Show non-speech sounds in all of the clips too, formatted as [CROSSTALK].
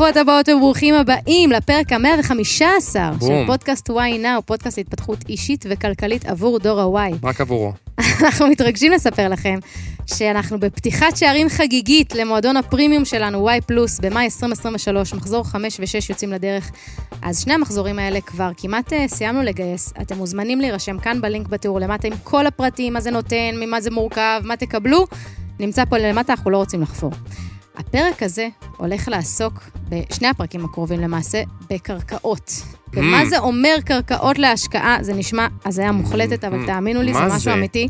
ברוכות הבאות וברוכים הבאים לפרק ה-115 של. פודקאסט וואי נאו, פודקאסט להתפתחות אישית וכלכלית עבור דור הוואי. רק עבורו. [LAUGHS] אנחנו מתרגשים לספר לכם שאנחנו בפתיחת שערים חגיגית למועדון הפרימיום שלנו, וואי פלוס, במאי 2023, מחזור 5 ו-6 יוצאים לדרך. אז שני המחזורים האלה כבר כמעט אה, סיימנו לגייס. אתם מוזמנים להירשם כאן בלינק בתיאור למטה עם כל הפרטים, מה זה נותן, ממה זה מורכב, מה תקבלו. נמצא פה למטה, אנחנו לא רוצים לחפור. הפרק הזה הולך לעסוק, בשני הפרקים הקרובים למעשה, בקרקעות. ומה זה אומר קרקעות להשקעה? זה נשמע הזיה מוחלטת, אבל תאמינו לי, זה משהו? אמיתי.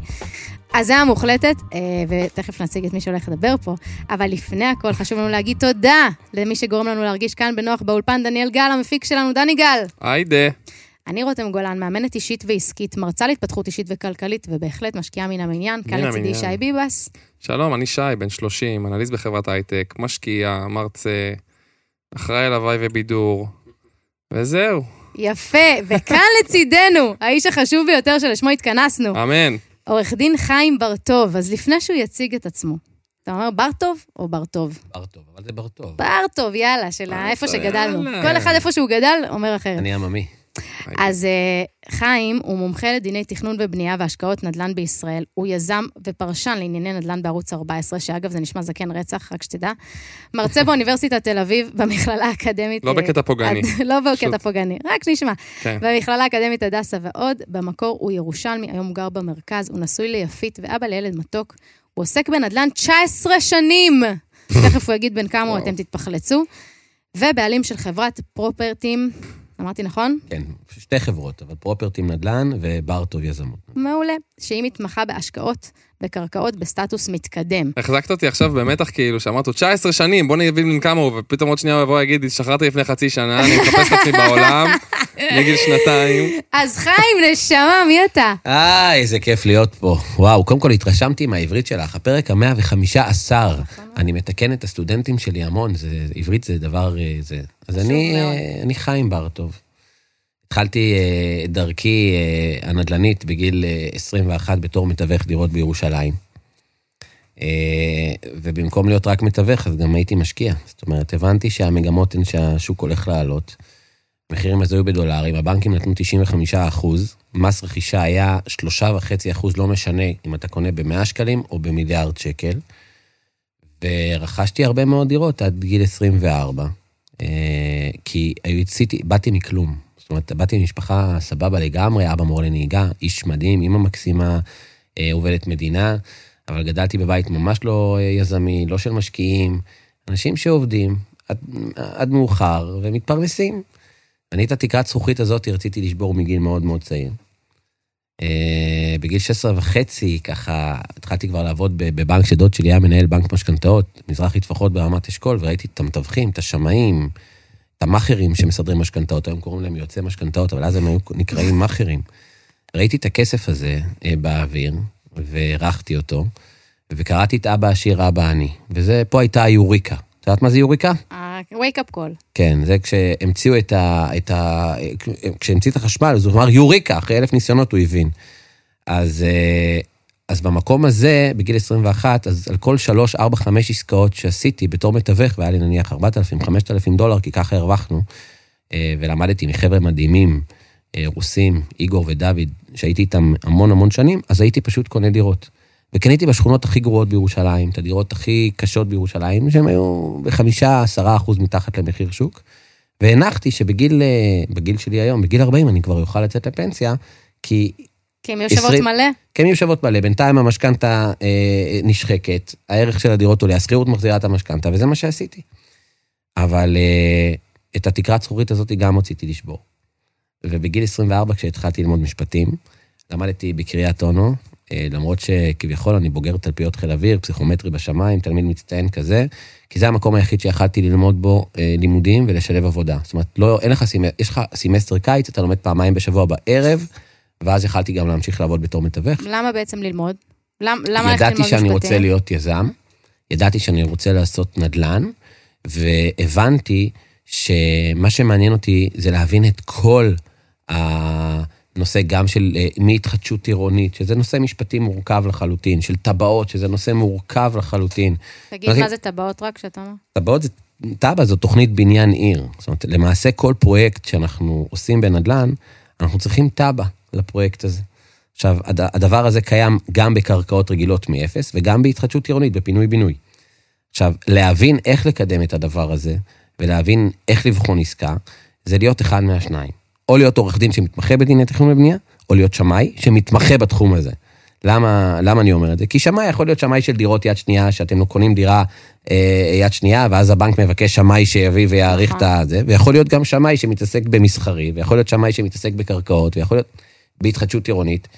הזיה מוחלטת, אה, ותכף נציג את מי שהולך לדבר פה, אבל לפני הכל חשוב לנו להגיד תודה למי שגורם לנו להרגיש כאן בנוח באולפן, דניאל גל, המפיק שלנו, דני גל. היידה. אני רותם גולן, מאמנת אישית ועסקית, מרצה להתפתחות אישית וכלכלית, ובהחלט משקיעה מן המניין. כאן לצידי. שי ביבס. שלום, אני שי, בן 30, אנליסט בחברת הייטק, משקיע, מרצה, אחראי על הוואי ובידור, וזהו, יפה, וכאן לצידנו, [LAUGHS] האיש החשוב ביותר שלשמו התכנסנו, אמן. עורך דין חיים בר-טוב. אז לפני שהוא יציג את עצמו, אתה אומר בר-טוב או בר-טוב? בר טוב, אבל זה בר טוב. בר-טוב, יאללה, של איפה שגדלנו. כל אחד איפה שהוא גדל, אומר אחרת. אני עממי. אז אה, חיים הוא מומחה לדיני תכנון ובנייה והשקעות נדל"ן בישראל. הוא יזם ופרשן לענייני נדל"ן בערוץ 14, שאגב, זה נשמע זקן רצח, רק שתדע. מרצה באוניברסיטת תל אביב, במכללה האקדמית... לא אה, בקטע פוגעני. [LAUGHS] לא בקטע. פוגעני, רק נשמע. כן. במכללה האקדמית הדסה ועוד. במקור הוא ירושלמי, היום הוא גר במרכז, הוא נשוי ליפית ואבא לילד מתוק. הוא עוסק בנדל"ן 19 שנים! [LAUGHS] תכף הוא יגיד בן כמה הוא. אתם תתפחלצו. ובעלים של חברת פרופרטים, אמרתי נכון? כן, שתי חברות, אבל פרופרטי נדל"ן ובר טוב יזמות. מעולה. שהיא מתמחה בהשקעות בקרקעות בסטטוס מתקדם. החזקת אותי עכשיו במתח כאילו, שאמרת לו 19 שנים, בוא נבין בן כמה הוא, ופתאום עוד שנייה הוא יבוא ויגיד, השתחררתי לפני חצי שנה, אני מחפש את עצמי בעולם, מגיל שנתיים. אז חיים, נשמה, מי אתה? אה, איזה כיף להיות פה. וואו, קודם כל התרשמתי מהעברית שלך. הפרק המאה וחמישה עשר. אני מתקן את הסטודנטים שלי המון, זה, עברית זה דבר... אה, זה. אז. אה, אני חיים בר טוב. התחלתי אה, את דרכי אה, הנדל"נית בגיל אה, 21 בתור מתווך דירות בירושלים. אה, ובמקום להיות רק מתווך, אז גם הייתי משקיע. זאת אומרת, הבנתי שהמגמות הן שהשוק הולך לעלות. מחירים אז היו בדולרים, הבנקים נתנו 95 אחוז, מס רכישה היה 3.5 אחוז, לא משנה אם אתה קונה ב-100 שקלים או במיליארד שקל. ורכשתי הרבה מאוד דירות עד גיל 24, אה, כי עשיתי, באתי מכלום. זאת אומרת, באתי ממשפחה סבבה לגמרי, אבא מורה לנהיגה, איש מדהים, אימא מקסימה, אה, עובדת מדינה, אבל גדלתי בבית ממש לא אה, יזמי, לא של משקיעים, אנשים שעובדים עד, עד מאוחר ומתפרנסים. אני את התקרת זכוכית הזאת רציתי לשבור מגיל מאוד מאוד צעיר. אה, בגיל 16 וחצי, ככה, התחלתי כבר לעבוד בבנק שדוד שלי היה מנהל בנק משכנתאות, מזרחי טפחות ברמת אשכול, וראיתי את המתווכים, את השמאים, המאכערים שמסדרים משכנתאות, היום קוראים להם יועצי משכנתאות, אבל אז הם היו נקראים מאכערים. ראיתי את הכסף הזה אה, באוויר, והערכתי אותו, וקראתי את אבא עשיר, אבא עני. וזה, פה הייתה היוריקה. את יודעת מה זה יוריקה? ה-wake up call. כן, זה כשהמציאו את ה... את ה כשהמציא את החשמל, אז הוא אמר יוריקה, אחרי אלף ניסיונות הוא הבין. אז, אה, אז במקום הזה, בגיל 21, אז על כל שלוש, ארבע, חמש עסקאות שעשיתי בתור מתווך, והיה לי נניח 4,000, 5,000 דולר, כי ככה הרווחנו, אה, ולמדתי מחבר'ה מדהימים, אה, רוסים, איגור ודוד, שהייתי איתם המון המון שנים, אז הייתי פשוט קונה דירות. וקניתי בשכונות הכי גרועות בירושלים, את הדירות הכי קשות בירושלים, שהן היו בחמישה, עשרה אחוז מתחת למחיר שוק. והנחתי שבגיל, אה, בגיל שלי היום, בגיל 40, אני כבר אוכל לצאת לפנסיה, כי כי הן יושבות עשרים- מלא. כן, הן יושבות מלא, בינתיים המשכנתה אה, נשחקת, הערך של הדירות עולה, השכירות מחזירה את המשכנתה, וזה מה שעשיתי. אבל אה, את התקרת זכוכית הזאת גם רציתי לשבור. ובגיל 24, כשהתחלתי ללמוד משפטים, למדתי בקריית אונו, אה, למרות שכביכול אני בוגר תלפיות חיל אוויר, פסיכומטרי בשמיים, תלמיד מצטיין כזה, כי זה המקום היחיד שיכלתי ללמוד בו אה, לימודים ולשלב עבודה. זאת אומרת, לא, אין לך, סימ... יש לך סמסטר קיץ, אתה לומד פעמיים בשבוע בערב, ואז יכלתי גם להמשיך לעבוד בתור מתווך. למה בעצם ללמוד? למ- למה ללכת ידעתי ללמוד שאני משפטים? רוצה להיות יזם, ידעתי שאני רוצה לעשות נדל"ן, והבנתי שמה שמעניין אותי זה להבין את כל הנושא גם של אה, מהתחדשות עירונית, שזה נושא משפטי מורכב לחלוטין, של טבעות, שזה נושא מורכב לחלוטין. תגיד, אוקיי. מה זה טבעות רק שאתה אומר? טבעות זה תב"ע זו תוכנית בניין עיר. זאת אומרת, למעשה כל פרויקט שאנחנו עושים בנדל"ן, אנחנו צריכים תב"ע לפרויקט הזה. עכשיו, הד- הדבר הזה קיים גם בקרקעות רגילות מאפס, וגם בהתחדשות עירונית, בפינוי-בינוי. עכשיו, להבין איך לקדם את הדבר הזה, ולהבין איך לבחון עסקה, זה להיות אחד מהשניים. או להיות עורך דין שמתמחה בדיני תכנון ובנייה, או להיות שמאי שמתמחה בתחום הזה. למה, למה אני אומר את זה? כי שמאי יכול להיות שמאי של דירות יד שנייה, שאתם לא קונים דירה אה, יד שנייה, ואז הבנק מבקש שמאי שיביא ויעריך את נכון. זה, ויכול להיות גם שמאי שמתעסק במסחרי, ויכול להיות שמאי שמתעסק בקרקעות, ויכול להיות בהתחדשות עירונית.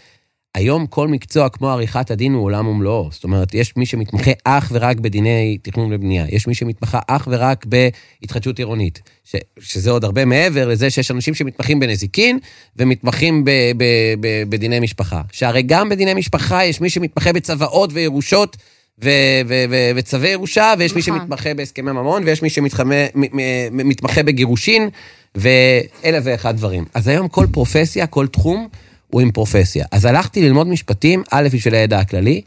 היום כל מקצוע כמו עריכת הדין הוא עולם ומלואו. זאת אומרת, יש מי שמתמחה אך ורק בדיני תכנון ובנייה, יש מי שמתמחה אך ורק בהתחדשות עירונית, ש, שזה עוד הרבה מעבר לזה שיש אנשים שמתמחים בנזיקין ומתמחים ב, ב, ב, בדיני משפחה. שהרי גם בדיני משפחה יש מי שמתמחה בצוואות וירושות ו, ו, ו, וצווי ירושה, ויש מי נכון. שמתמחה בהסכמי ממון, ויש מי שמתמחה בגירושין, ואלף ואחד דברים. אז היום כל פרופסיה, כל תחום, הוא עם פרופסיה. אז הלכתי ללמוד משפטים, א', בשביל הידע הכללי,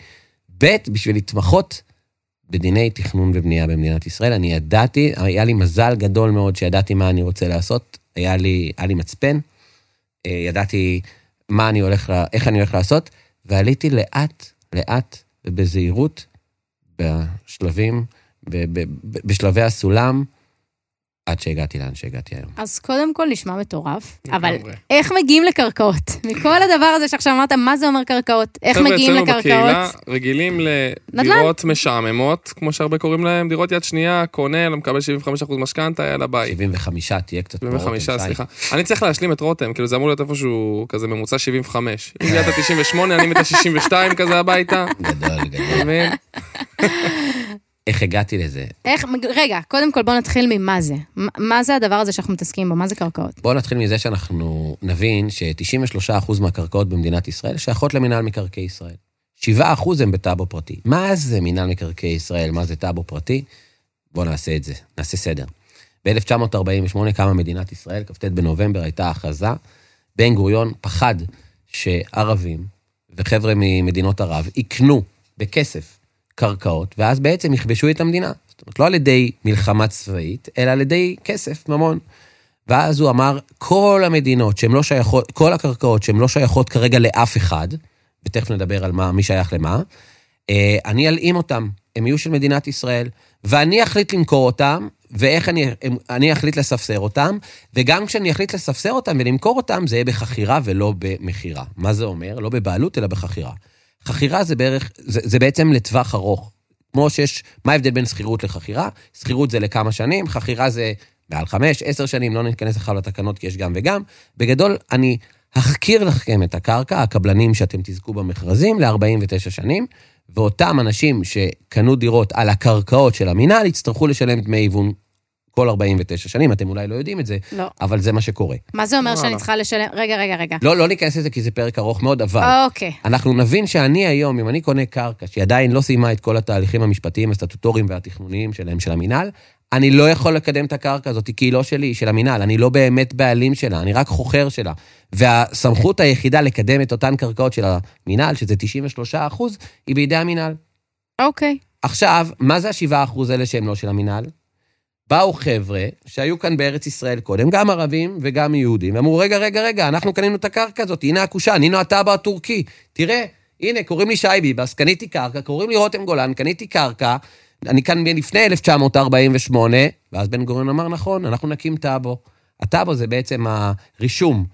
ב', בשביל להתמחות בדיני תכנון ובנייה במדינת ישראל. אני ידעתי, היה לי מזל גדול מאוד שידעתי מה אני רוצה לעשות, היה לי, היה לי מצפן, אה, ידעתי מה אני הולך, לה- איך אני הולך לעשות, ועליתי לאט, לאט ובזהירות בשלבים, בשלבי הסולם, עד שהגעתי לאן שהגעתי היום. אז קודם כל נשמע מטורף. אבל איך מגיעים לקרקעות? [LAUGHS] מכל הדבר הזה שעכשיו אמרת, מה זה אומר קרקעות? איך מגיעים חבר'ה אצלנו בקהילה לקרקעות? רגילים נדל"ן. לדירות משעממות, כמו שהרבה קוראים להם, דירות יד שנייה, קונה, לא מקבל 75% משכנתה, יאללה ביי. 75, תהיה קצת פה, 75, רותם, שי. סליחה. אני צריך להשלים את רותם, כאילו זה אמור להיות איפשהו כזה ממוצע 75. [LAUGHS] אם הגעת 98, אני מתה 62 כזה הביתה, גדול, גדול. [LAUGHS] איך הגעתי לזה? איך, רגע, קודם כל בוא נתחיל ממה זה. מה זה הדבר הזה שאנחנו מתעסקים בו? מה זה קרקעות? בואו נתחיל מזה שאנחנו נבין ש-93% מהקרקעות במדינת ישראל שייכות למינהל מקרקעי ישראל. 7% הם בטאבו פרטי. מה זה מינהל מקרקעי ישראל? מה זה טאבו פרטי? בואו נעשה את זה, נעשה סדר. ב-1948 קמה מדינת ישראל, כ"ט בנובמבר הייתה הכרזה. בן גוריון פחד שערבים וחבר'ה ממדינות ערב יקנו בכסף קרקעות, ואז בעצם יכבשו את המדינה. זאת אומרת, לא על ידי מלחמה צבאית, אלא על ידי כסף, ממון. ואז הוא אמר, כל המדינות שהן לא שייכות, כל הקרקעות שהן לא שייכות כרגע לאף אחד, ותכף נדבר על מה, מי שייך למה, אה, אני אלאים אותם, הם יהיו של מדינת ישראל, ואני אחליט למכור אותם, ואיך אני, אני אחליט לספסר אותם, וגם כשאני אחליט לספסר אותם ולמכור אותם, זה יהיה בחכירה ולא במכירה. מה זה אומר? לא בבעלות, אלא בחכירה. חכירה זה בערך, זה, זה בעצם לטווח ארוך. כמו שיש, מה ההבדל בין שכירות לחכירה? שכירות זה לכמה שנים, חכירה זה מעל חמש, עשר שנים, לא ניכנס עכשיו לתקנות כי יש גם וגם. בגדול, אני אחכיר לכם את הקרקע, הקבלנים שאתם תזכו במכרזים, ל-49 שנים, ואותם אנשים שקנו דירות על הקרקעות של המינהל, יצטרכו לשלם דמי היוון כל 49 שנים, אתם אולי לא יודעים את זה, לא. אבל זה מה שקורה. מה זה אומר וואלה. שאני צריכה לשלם? רגע, רגע, רגע. לא, לא ניכנס לזה כי זה פרק ארוך מאוד, אבל... אוקיי. אנחנו נבין שאני היום, אם אני קונה קרקע שהיא עדיין לא סיימה את כל התהליכים המשפטיים, הסטטוטוריים והתכנוניים שלהם, של המינהל, אני לא יכול לקדם את הקרקע הזאת, כי היא לא שלי, היא של המינהל, אני לא באמת בעלים שלה, אני רק חוכר שלה. והסמכות היחידה לקדם את אותן קרקעות של המינהל, שזה 93 אחוז, היא בידי המינהל. אוקיי. עכשיו, מה זה השבעה אחוז האלה שהם לא של המינהל? באו חבר'ה שהיו כאן בארץ ישראל קודם, גם ערבים וגם יהודים, ואמרו, רגע, רגע, רגע, אנחנו קנינו את הקרקע הזאת, הנה הקושאן, הנה הטאבו הטורקי, תראה, הנה, קוראים לי שי ביבס, קניתי קרקע, קוראים לי רותם גולן, קניתי קרקע, אני כאן לפני 1948, ואז בן גוריון אמר, נכון, אנחנו נקים טאבו. הטאבו זה בעצם הרישום,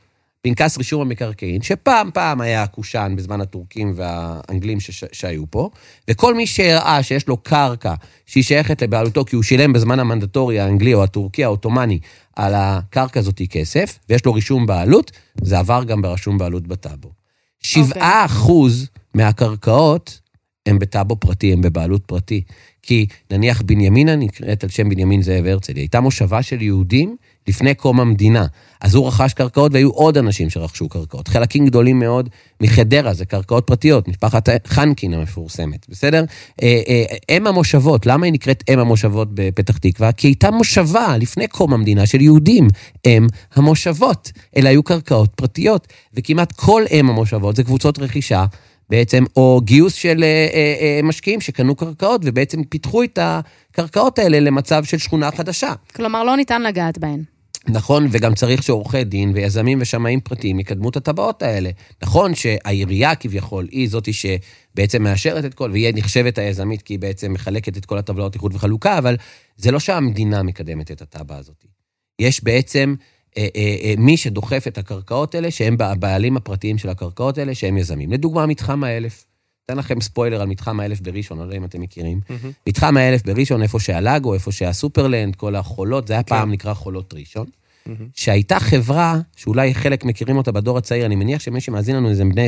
פנקס רישום המקרקעין, שפעם פעם היה הקושאן בזמן הטורקים והאנגלים שש, שהיו פה, וכל מי שהראה שיש לו קרקע שהיא שייכת לבעלותו, כי הוא שילם בזמן המנדטורי האנגלי או הטורקי העות'מאני על הקרקע הזאת כסף, ויש לו רישום בעלות, זה עבר גם ברשום בעלות בטאבו. שבעה אחוז מהקרקעות הם בטאבו פרטי, הם בבעלות פרטי. כי נניח בנימינה נקראת על שם בנימין זאב הרצל, היא הייתה מושבה של יהודים לפני קום המדינה. אז הוא רכש קרקעות והיו עוד אנשים שרכשו קרקעות. חלקים גדולים מאוד מחדרה, זה קרקעות פרטיות, משפחת חנקין המפורסמת, בסדר? אה, אה, אם המושבות, למה היא נקראת אם המושבות בפתח תקווה? כי הייתה מושבה לפני קום המדינה של יהודים, אם המושבות. אלה היו קרקעות פרטיות, וכמעט כל אם המושבות זה קבוצות רכישה בעצם, או גיוס של אה, אה, אה, משקיעים שקנו קרקעות ובעצם פיתחו את הקרקעות האלה למצב של שכונה חדשה. כלומר, לא ניתן לגעת בהן. נכון, וגם צריך שעורכי דין ויזמים ושמאים פרטיים יקדמו את הטבעות האלה. נכון שהעירייה כביכול היא זאתי שבעצם מאשרת את כל, והיא נחשבת היזמית כי היא בעצם מחלקת את כל הטבלאות איחוד וחלוקה, אבל זה לא שהמדינה מקדמת את הטבעה הזאת. יש בעצם מי שדוחף את הקרקעות האלה, שהם הבעלים הפרטיים של הקרקעות האלה, שהם יזמים. לדוגמה, מתחם האלף. אתן לכם ספוילר על מתחם האלף בראשון, לא יודע אם אתם מכירים. Mm-hmm. מתחם האלף בראשון, איפה שהלאגו, איפה שהסופרלנד, כל החולות, זה היה כן. פעם נקרא חולות ראשון. Mm-hmm. שהייתה חברה, שאולי חלק מכירים אותה בדור הצעיר, אני מניח שמי שמאזין לנו זה בני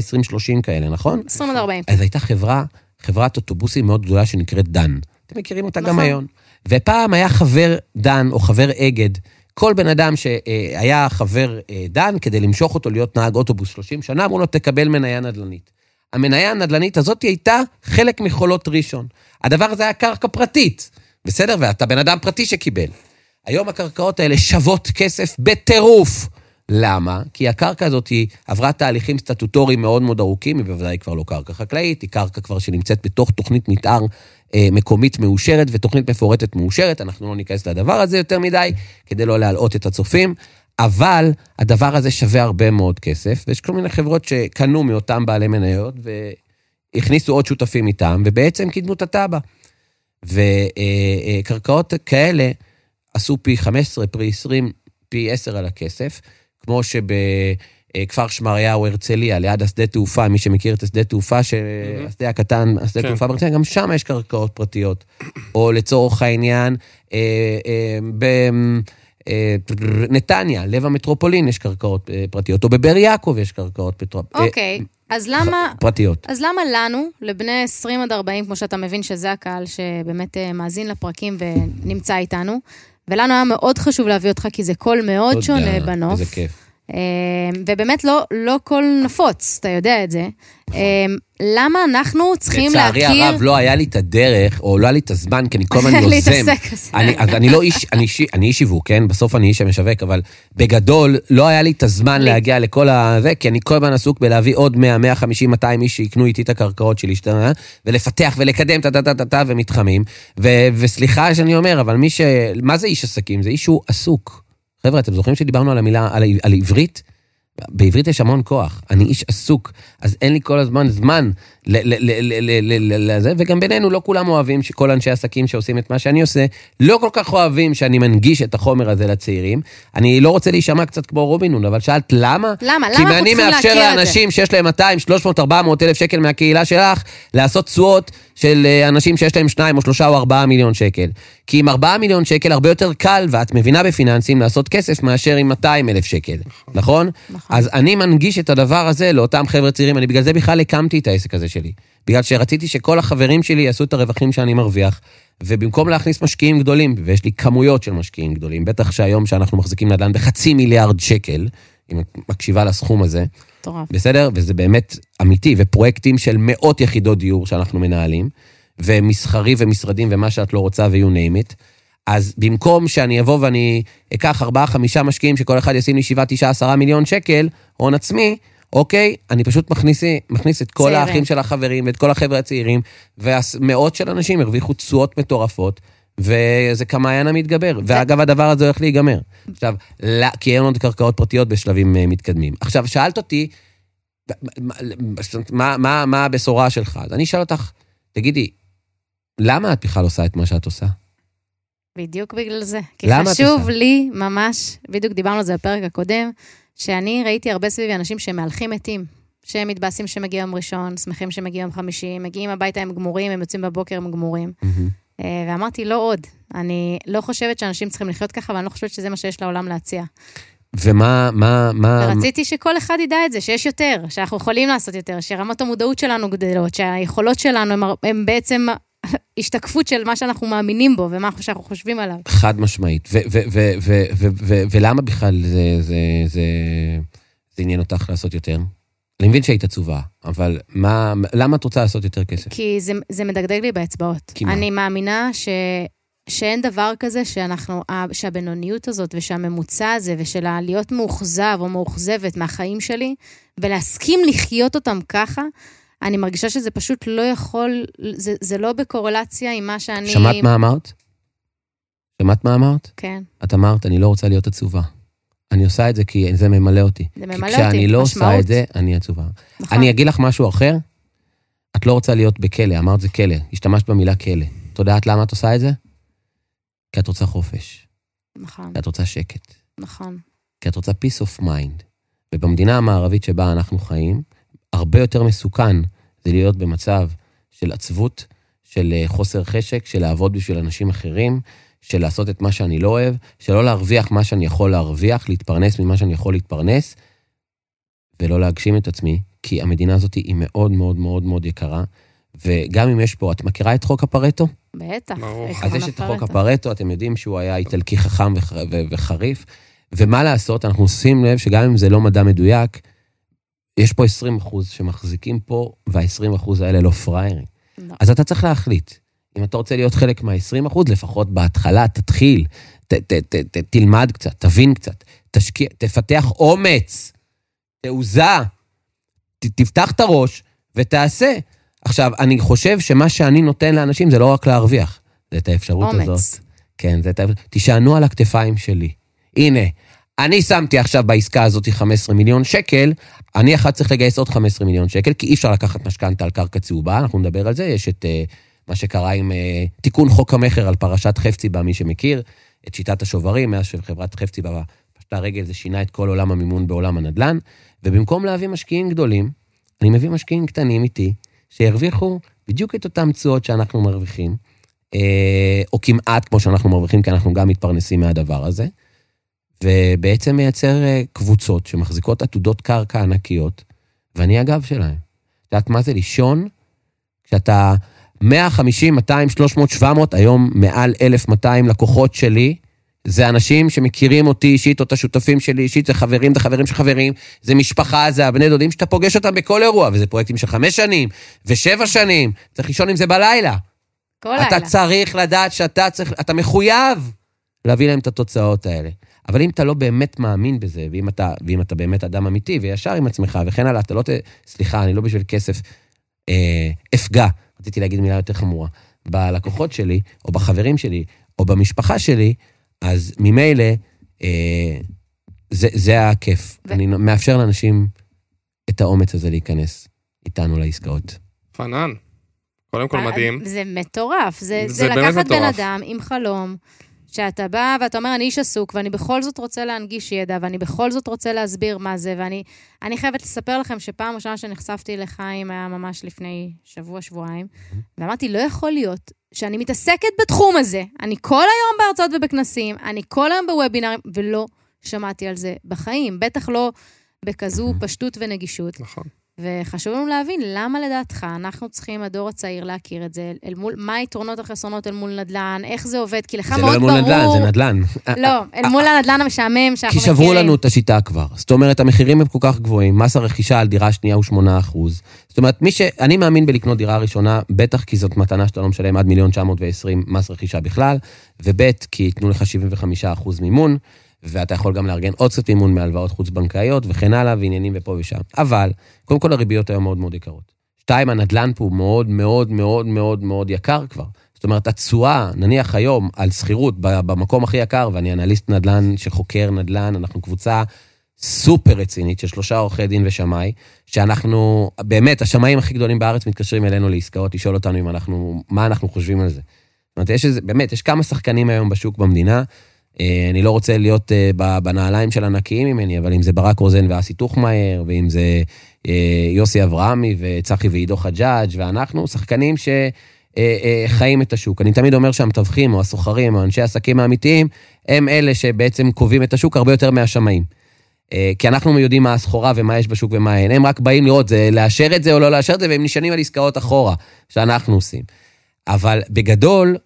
20-30 כאלה, נכון? 20 עד 40. אז הייתה חברה, חברת אוטובוסים מאוד גדולה שנקראת דן. אתם מכירים אותה נכון. גם היום. ופעם היה חבר דן או חבר אגד, כל בן אדם שהיה חבר אה, דן, כדי למשוך אותו להיות נהג אוטובוס 30 שנה, אמרו לו, תקבל מניה נדל"נית. המניה הנדל"נית הזאת הייתה חלק מחולות ראשון. הדבר הזה היה קרקע פרטית, בסדר? ואתה בן אדם פרטי שקיבל. היום הקרקעות האלה שוות כסף בטירוף. למה? כי הקרקע הזאת היא עברה תהליכים סטטוטוריים מאוד מאוד ארוכים, היא בוודאי כבר לא קרקע חקלאית, היא קרקע כבר שנמצאת בתוך תוכנית מתאר מקומית מאושרת ותוכנית מפורטת מאושרת, אנחנו לא ניכנס לדבר הזה יותר מדי, כדי לא להלאות את הצופים, אבל הדבר הזה שווה הרבה מאוד כסף, ויש כל מיני חברות שקנו מאותם בעלי מניות, והכניסו עוד שותפים איתם, ובעצם קידמו את הטאבה. וקרקעות כאלה עשו פי 15, פי 20, פי 10 על הכסף, כמו שב... אה, כפר שמריהו, הרצליה, ליד השדה תעופה, מי שמכיר את השדה תעופה, השדה הקטן, השדה כן. תעופה בהרצליה, גם שם יש קרקעות פרטיות. או לצורך העניין, אה, אה, בנתניה, לב המטרופולין, יש קרקעות פרטיות, או בבאר יעקב יש קרקעות פרטיות. אוקיי, אז למה... פרטיות. אז למה לנו, לבני 20 עד 40, כמו שאתה מבין שזה הקהל שבאמת מאזין לפרקים ונמצא איתנו, ולנו היה מאוד חשוב להביא אותך, כי זה קול מאוד שונה בנוף. איזה כיף. אמ, ובאמת לא, לא כל נפוץ, אתה יודע את זה. אמ, למה אנחנו צריכים להכיר... לצערי הרב, לא היה לי את הדרך, או לא היה לי את הזמן, כי אני כל הזמן [LAUGHS] יוזם. להתעסק בזה. אז אני לא איש, אני, אני איש שיווק, כן? בסוף אני איש המשווק, אבל בגדול, לא היה לי את הזמן להגיע לכל ה... זה, כי אני כל הזמן עסוק בלהביא עוד 100, 150, 200 איש שיקנו איתי את הקרקעות שלי, ולפתח ולקדם טה-טה-טה-טה ומתחמים. וסליחה שאני אומר, אבל מי ש... מה זה איש עסקים? זה איש שהוא עסוק. חבר'ה, אתם זוכרים שדיברנו על המילה, על, על עברית? בעברית יש המון כוח, אני איש עסוק, אז אין לי כל הזמן זמן לזה, וגם בינינו לא כולם אוהבים, שכל אנשי עסקים שעושים את מה שאני עושה, לא כל כך אוהבים שאני מנגיש את החומר הזה לצעירים. אני לא רוצה להישמע קצת כמו רובין הוד, אבל שאלת למה? למה? למה אנחנו צריכים להכיר את זה? כי אני מאפשר לאנשים שיש להם 200, 300, 400 אלף שקל מהקהילה שלך, לעשות תשואות של אה, אנשים שיש להם 2 או 3 או 4 מיליון שקל. כי עם 4 מיליון שקל הרבה יותר קל, ואת מבינה בפיננסים, לעשות כסף מאשר עם 200 אלף שקל, נכון? נכון? אז אני מנגיש את הדבר הזה לאותם חבר'ה צעירים, אני בגלל זה בכלל הקמתי את העסק הזה שלי. בגלל שרציתי שכל החברים שלי יעשו את הרווחים שאני מרוויח, ובמקום להכניס משקיעים גדולים, ויש לי כמויות של משקיעים גדולים, בטח שהיום שאנחנו מחזיקים נדל"ן בחצי מיליארד שקל, אם את מקשיבה לסכום הזה, מטורף. בסדר? וזה באמת אמיתי, ופרויקטים של מאות יחידות דיור שאנחנו מנהלים, ומסחרי ומשרדים ומה שאת לא רוצה ו-you name it. אז במקום שאני אבוא ואני אקח ארבעה, חמישה משקיעים שכל אחד ישים לי שבעה, תשעה, עשרה מיליון שקל, הון עצמי, אוקיי, אני פשוט מכניס, מכניס את כל צעירים. האחים של החברים ואת כל החבר'ה הצעירים, ומאות של אנשים הרוויחו תשואות מטורפות, וזה כמעיין המתגבר. ואגב, הדבר הזה הולך להיגמר. עכשיו, לא, כי אין עוד קרקעות פרטיות בשלבים אה, מתקדמים. עכשיו, שאלת אותי, מה, מה, מה הבשורה שלך? אז אני אשאל אותך, תגידי, למה את בכלל עושה את מה שאת עושה? בדיוק בגלל זה. כי חשוב לי ממש, בדיוק דיברנו על זה בפרק הקודם, שאני ראיתי הרבה סביבי אנשים שמהלכים מתים. שהם מתבאסים שמגיע יום ראשון, שמחים שמגיע יום חמישי, מגיעים הביתה הם גמורים, הם יוצאים בבוקר הם גמורים. Mm-hmm. ואמרתי, לא עוד. אני לא חושבת שאנשים צריכים לחיות ככה, ואני לא חושבת שזה מה שיש לעולם להציע. ומה, מה, מה... ורציתי שכל אחד ידע את זה, שיש יותר, שאנחנו יכולים לעשות יותר, שרמת המודעות שלנו גדלות, שהיכולות שלנו הן בעצם [LAUGHS] השתקפות של מה שאנחנו מאמינים בו ומה שאנחנו חושבים עליו. חד משמעית. ולמה בכלל זה, זה, זה, זה עניין אותך לעשות יותר? אני מבין שהיית עצובה, אבל מה, למה את רוצה לעשות יותר כסף? כי זה, זה מדגדג לי באצבעות. כי מה? אני מאמינה ש... שאין דבר כזה שאנחנו, שהבינוניות הזאת ושהממוצע הזה ושל להיות מאוכזב או מאוכזבת מהחיים שלי, ולהסכים לחיות אותם ככה, אני מרגישה שזה פשוט לא יכול, זה, זה לא בקורלציה עם מה שאני... שמעת מה אמרת? שמעת מה אמרת? כן, את אמרת, אני לא רוצה להיות עצובה. אני עושה את זה כי זה ממלא אותי. זה כי ממלא אותי, כשאני לא משמעות. עושה את זה, אני עצובה. נכון. אני אגיד לך משהו אחר, את לא רוצה להיות בכלא, אמרת זה כלא, השתמשת במילה כלא. את יודעת למה את עושה את זה? כי את רוצה חופש, נכון, כי את רוצה שקט, נכון. כי את רוצה peace of mind. ובמדינה המערבית שבה אנחנו חיים, הרבה יותר מסוכן זה להיות במצב של עצבות, של אה, חוסר חשק, של לעבוד בשביל אנשים אחרים, של לעשות את מה שאני לא אוהב, של לא להרוויח מה שאני יכול להרוויח, להתפרנס ממה שאני יכול להתפרנס, ולא להגשים את עצמי, כי המדינה הזאת היא מאוד מאוד מאוד מאוד יקרה. וגם אם יש פה, את מכירה את חוק הפרטו? בטח. אז יש את חוק? הפרטו, אתם יודעים שהוא היה איטלקי חכם וח- ו- וחריף. ומה לעשות, אנחנו עושים לב שגם אם זה לא מדע מדויק, יש פה 20 אחוז שמחזיקים פה, וה-20 אחוז האלה לא פראיירים. לא. אז אתה צריך להחליט. אם אתה רוצה להיות חלק מה-20 אחוז, לפחות בהתחלה תתחיל, ת, ת, ת, ת, תלמד קצת, תבין קצת, תשקיע, תפתח אומץ, תעוזה, ת, תפתח את הראש ותעשה. עכשיו, אני חושב שמה שאני נותן לאנשים זה לא רק להרוויח, זה את האפשרות אומץ. הזאת. כן, זה את האפשרות. תישענו על הכתפיים שלי. הנה, אני שמתי עכשיו בעסקה הזאת 15 מיליון שקל, אני אחד צריך לגייס עוד 15 מיליון שקל, כי אי אפשר לקחת משכנתה על קרקע צהובה, אנחנו נדבר על זה, יש את uh, מה שקרה עם uh, תיקון חוק המכר על פרשת חפציבה, מי שמכיר, את שיטת השוברים, מאז שחברת חפציבה פשטה רגל, זה שינה את כל עולם המימון בעולם הנדל"ן, ובמקום להביא משקיעים גדולים, אני מביא משקיעים קטנים איתי, שירוויחו בדיוק את אותן תשואות שאנחנו מרוויחים, אה, או כמעט כמו שאנחנו מרוויחים, כי אנחנו גם מתפרנסים מהדבר הזה, ובעצם מייצר אה, קבוצות שמחזיקות עתודות קרקע ענקיות, ואני הגב שלהם. את יודעת מה זה לישון? כשאתה 150, 200, 300, 700, היום מעל 1,200 לקוחות שלי, זה אנשים שמכירים אותי אישית, או את השותפים שלי אישית, זה חברים, זה חברים של חברים, זה משפחה, זה הבני דודים שאתה פוגש אותם בכל אירוע, וזה פרויקטים של חמש שנים, ושבע שנים, צריך לישון עם זה בלילה. כל אתה לילה. צריך לדעת שאתה צריך, אתה מחויב להביא להם את התוצאות האלה. אבל אם אתה לא באמת מאמין בזה, ואם אתה, ואם אתה באמת אדם אמיתי וישר עם עצמך וכן הלאה, אתה לא ת... סליחה, אני לא בשביל כסף אה, אפגע, רציתי להגיד מילה יותר חמורה, בלקוחות שלי, או בחברים שלי, או במשפחה שלי, אז ממילא אה, זה, זה הכיף. ו- אני מאפשר לאנשים את האומץ הזה להיכנס איתנו לעסקאות. פנן. קודם כל מדהים. אה, זה מטורף. זה, זה זה, לקחת בן. אדם עם חלום, שאתה בא ואתה אומר, אני איש עסוק, ואני בכל זאת רוצה להנגיש ידע, ואני בכל זאת רוצה להסביר מה זה, ואני אני חייבת לספר לכם שפעם ראשונה שנחשפתי לחיים היה ממש לפני שבוע-שבועיים, ואמרתי, לא יכול להיות שאני מתעסקת בתחום הזה. אני כל היום בהרצאות ובכנסים, אני כל היום בוובינרים, ולא שמעתי על זה בחיים, בטח לא בכזו פשטות ונגישות. נכון. וחשוב לנו להבין למה לדעתך אנחנו צריכים, הדור הצעיר, להכיר את זה, אל מול, מה היתרונות החסרונות אל מול נדל"ן, איך זה עובד, כי לך זה מאוד לא ברור... מול נדל"ן, זה נדל"ן. לא, [LAUGHS] אל מול הנדל"ן המשעמם שאנחנו כי מכירים. שברו לנו את השיטה כבר. זאת אומרת, המחירים הם כל כך גבוהים, מס הרכישה על דירה שנייה הוא 8 אחוז. זאת אומרת, מי ש... אני מאמין בלקנות דירה ראשונה, בטח כי זאת מתנה שאתה לא משלם עד מיליון 920 מס רכישה בכלל, וב' כי ייתנו לך 75 אחוז מימון, ואתה יכול גם לארגן עוד קצת מימון מהלוואות חוץ-בנקאיות וכן הלאה, ועניינים ופה ושם. אבל, קודם כל הריביות היום מאוד מאוד יקרות. שתיים, הנדל"ן פה הוא מאוד מאוד מאוד מאוד מאוד יקר כבר. זאת אומרת, התשואה, נניח היום, על שכירות במקום הכי יקר, ואני אנליסט נדל"ן שחוקר נדל"ן, אנחנו קבוצה סופר רצינית של שלושה עורכי דין ושמאי, שאנחנו, באמת, השמאים הכי גדולים בארץ מתקשרים אלינו לעסקאות, לשאול אותנו אם אנחנו, מה אנחנו חושבים על זה. זאת אומרת, יש איזה, באמת, יש כמה שחקנים היום בשוק במדינה. אה, אני לא רוצה להיות אה, בנעליים של ענקיים ממני, אבל אם זה ברק רוזן ואסי טוחמאייר, ואם זה אה, יוסי אברהמי וצחי ועידו חג'אג' ואנחנו, שחקנים ש... אה, אה, חיים את השוק. אני תמיד אומר שהמתווכים או הסוחרים או אנשי העסקים האמיתיים, הם אלה שבעצם קובעים את השוק הרבה יותר מהשמאים. כי אנחנו יודעים מה הסחורה ומה יש בשוק ומה אין. הם רק באים לראות, זה לאשר את זה או לא לאשר את זה, והם נשענים על עסקאות אחורה, שאנחנו עושים. אבל בגדול,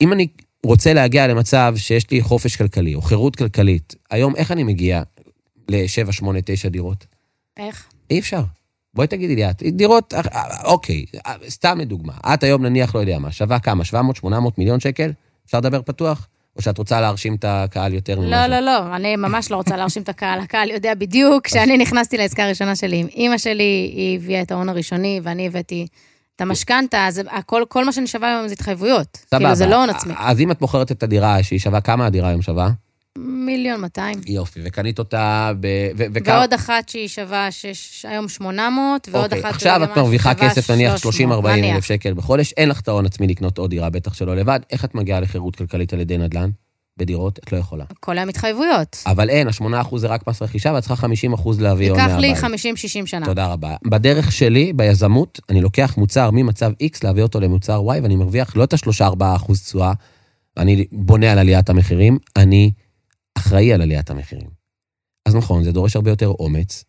אם אני רוצה להגיע למצב שיש לי חופש כלכלי או חירות כלכלית, היום איך אני מגיע ל-7, 8, 9 דירות? איך? אי אפשר. בואי תגידי לי את, דירות, אה, אוקיי, סתם לדוגמה, את היום נניח, לא יודע מה, שווה כמה, 700, 800 מיליון שקל? אפשר לדבר פתוח? או שאת רוצה להרשים את הקהל יותר ממה לא, לא, לא, אני ממש לא רוצה להרשים את הקהל. הקהל יודע בדיוק, כשאני נכנסתי לעסקה הראשונה שלי עם אימא שלי, היא הביאה את ההון הראשוני, ואני הבאתי את המשכנתה, כל מה שאני שווה היום זה התחייבויות. כאילו, זה לא הון עצמי. אז אם את מוכרת את הדירה שהיא שווה, כמה הדירה היום שווה? מיליון 200. יופי, וקנית אותה ב... ו- ועוד אחת שהיא שווה שש, היום 800, ועוד אוקיי, אחת... עכשיו את מרוויחה כסף נניח 300, 30-40 נניח. אלף שקל בחודש, אין לך את ההון עצמי לקנות עוד דירה, בטח שלא לבד. איך את מגיעה לחירות כלכלית על ידי נדל"ן? בדירות? את לא יכולה. כל היום התחייבויות. אבל אין, ה-8% זה רק מס רכישה, ואת צריכה 50% להביא הון ייקח לי מהבית. 50-60 שנה. תודה רבה. בדרך שלי, ביזמות, אני לוקח מוצר ממצב X, להביא אותו למוצר Y, ואני מרוויח לא את ה-3-4% תשואה, ואני בונה על עליית המחירים, אני אחראי על עליית המחירים. אז נכון, זה דורש הרבה יותר אומץ.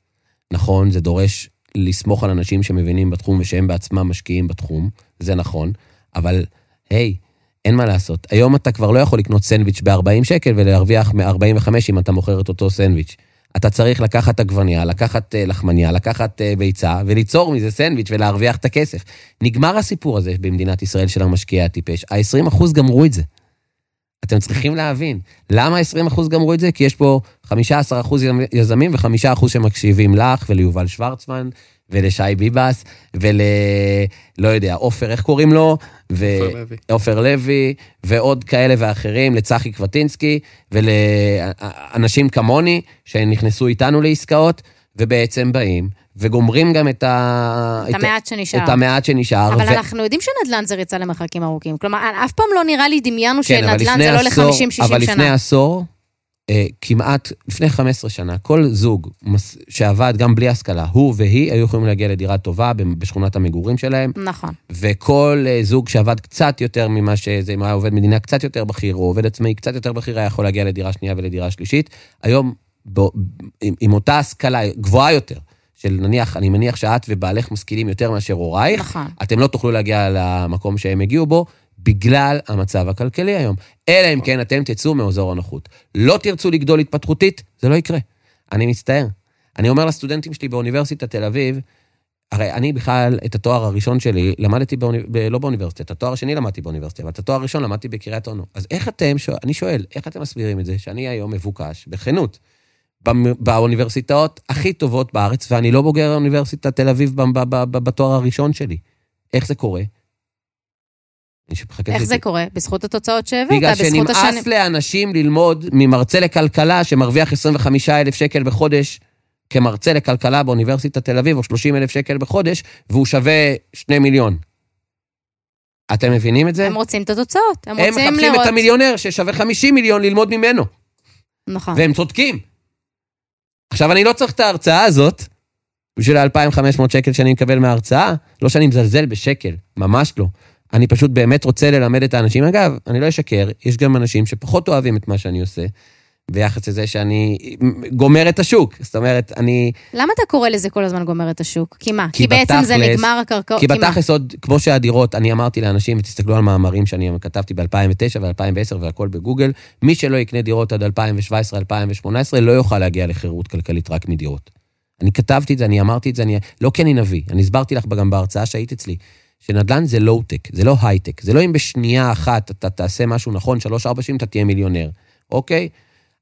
נכון, זה דורש לסמוך על אנשים שמבינים בתחום ושהם בעצמם משקיעים בתחום, זה נכון, אבל היי, אין מה לעשות. היום אתה כבר לא יכול לקנות סנדוויץ' ב-40 שקל ולהרוויח מ-45 אם אתה מוכר את אותו סנדוויץ'. אתה צריך לקחת עגבניה, לקחת אה, לחמניה, לקחת אה, ביצה, וליצור מזה סנדוויץ' ולהרוויח את הכסף. נגמר הסיפור הזה במדינת ישראל של המשקיע הטיפש. ה-20% גמרו את זה. אתם צריכים להבין. למה 20% גמרו את זה? כי יש פה 15% יזמים ו-5% שמקשיבים לך וליובל שוורצמן ולשי ביבס ול... לא יודע, עופר, איך קוראים לו? ו... עופר לוי. לוי, ועוד כאלה ואחרים, לצחי קבטינסקי, ולאנשים כמוני, שנכנסו איתנו לעסקאות, ובעצם באים, וגומרים גם את ה... את המעט שנשאר. את המעט שנשאר. אבל ו- אנחנו יודעים שנדל"ן זה ריצה למרחקים ארוכים. כלומר, אף פעם לא נראה לי דמיינו כן, שנדל"ן זה לא עשור- ל-50-60 אבל לפני שנה. עשור, כמעט, לפני 15 שנה, כל זוג שעבד גם בלי השכלה, הוא והיא היו יכולים להגיע לדירה טובה בשכונת המגורים שלהם, נכון. וכל אה, זוג שעבד קצת יותר ממה שזה, אם היה עובד מדינה קצת יותר בכיר, או עובד עצמאי קצת יותר בכיר, היה יכול להגיע לדירה שנייה ולדירה שלישית. היום, ב, עם, עם אותה השכלה גבוהה יותר, של נניח, אני מניח שאת ובעלך משכילים יותר מאשר הורייך, נכון. אתם לא תוכלו להגיע למקום שהם הגיעו בו, בגלל המצב הכלכלי היום. אלא אם כן אתם תצאו מאזור הנוחות. לא תרצו לגדול התפתחותית, זה לא יקרה. אני מצטער. אני אומר לסטודנטים שלי באוניברסיטת תל אביב, הרי אני בכלל, את התואר הראשון שלי, למדתי באוני... ב... לא באוניברסיטה, את התואר השני למדתי באוניברסיטה, אבל את התואר הראשון למדתי בקריית אונו. אז איך אתם, שואל, אני שואל, איך אתם מסבירים את זה שאני היום מבוקש, בכנות, באוניברסיטאות הכי טובות בארץ, ואני לא בוגר אוניברסיטת תל אביב בתואר הראשון שלי? איך זה קורה? איך זה קורה? בזכות התוצאות שהבאת, בגלל בזכות השנים. שנמאס לאנשים ללמוד ממרצה לכלכלה שמרוויח 25 אלף שקל בחודש כמרצה לכלכלה באוניברסיטת תל אביב, או 30 אלף שקל בחודש, והוא שווה 2 מיליון. אתם מבינים את זה? הם רוצים את התוצאות. הם הם רוצים מחפשים לראות. את המיליונר ששווה 50 מיליון ללמוד ממנו, נכון. והם צודקים. עכשיו, אני לא צריך את ההרצאה הזאת בשביל ה-2,500 שקל שאני מקבל מההרצאה, לא שאני מזלזל בשקל, ממש לא. אני פשוט באמת רוצה ללמד את האנשים. אגב, אני לא אשקר, יש גם אנשים שפחות אוהבים את מה שאני עושה, ביחס לזה שאני גומר את השוק. זאת אומרת, אני... למה אתה קורא לזה כל הזמן גומר את השוק? כי מה? כי כי בעצם זה בתכלס- נגמר הקרקעות. כי בתכלס עוד, כמו שהדירות, אני אמרתי לאנשים, ותסתכלו על מאמרים שאני כתבתי ב-2009 ו-2010 והכל בגוגל, מי שלא יקנה דירות עד 2017-2018 לא יוכל להגיע לחירות כלכלית רק מדירות. אני כתבתי את זה, אני אמרתי את זה, אני... לא כי אני נביא, אני הסברתי לך גם בהרצאה שהיית אצלי, שנדל"ן זה לואו-טק, זה לא הייטק, זה לא אם בשנייה אחת אתה תעשה משהו נכון, שלוש-ארבע שנים אתה תהיה מיליונר, אוקיי?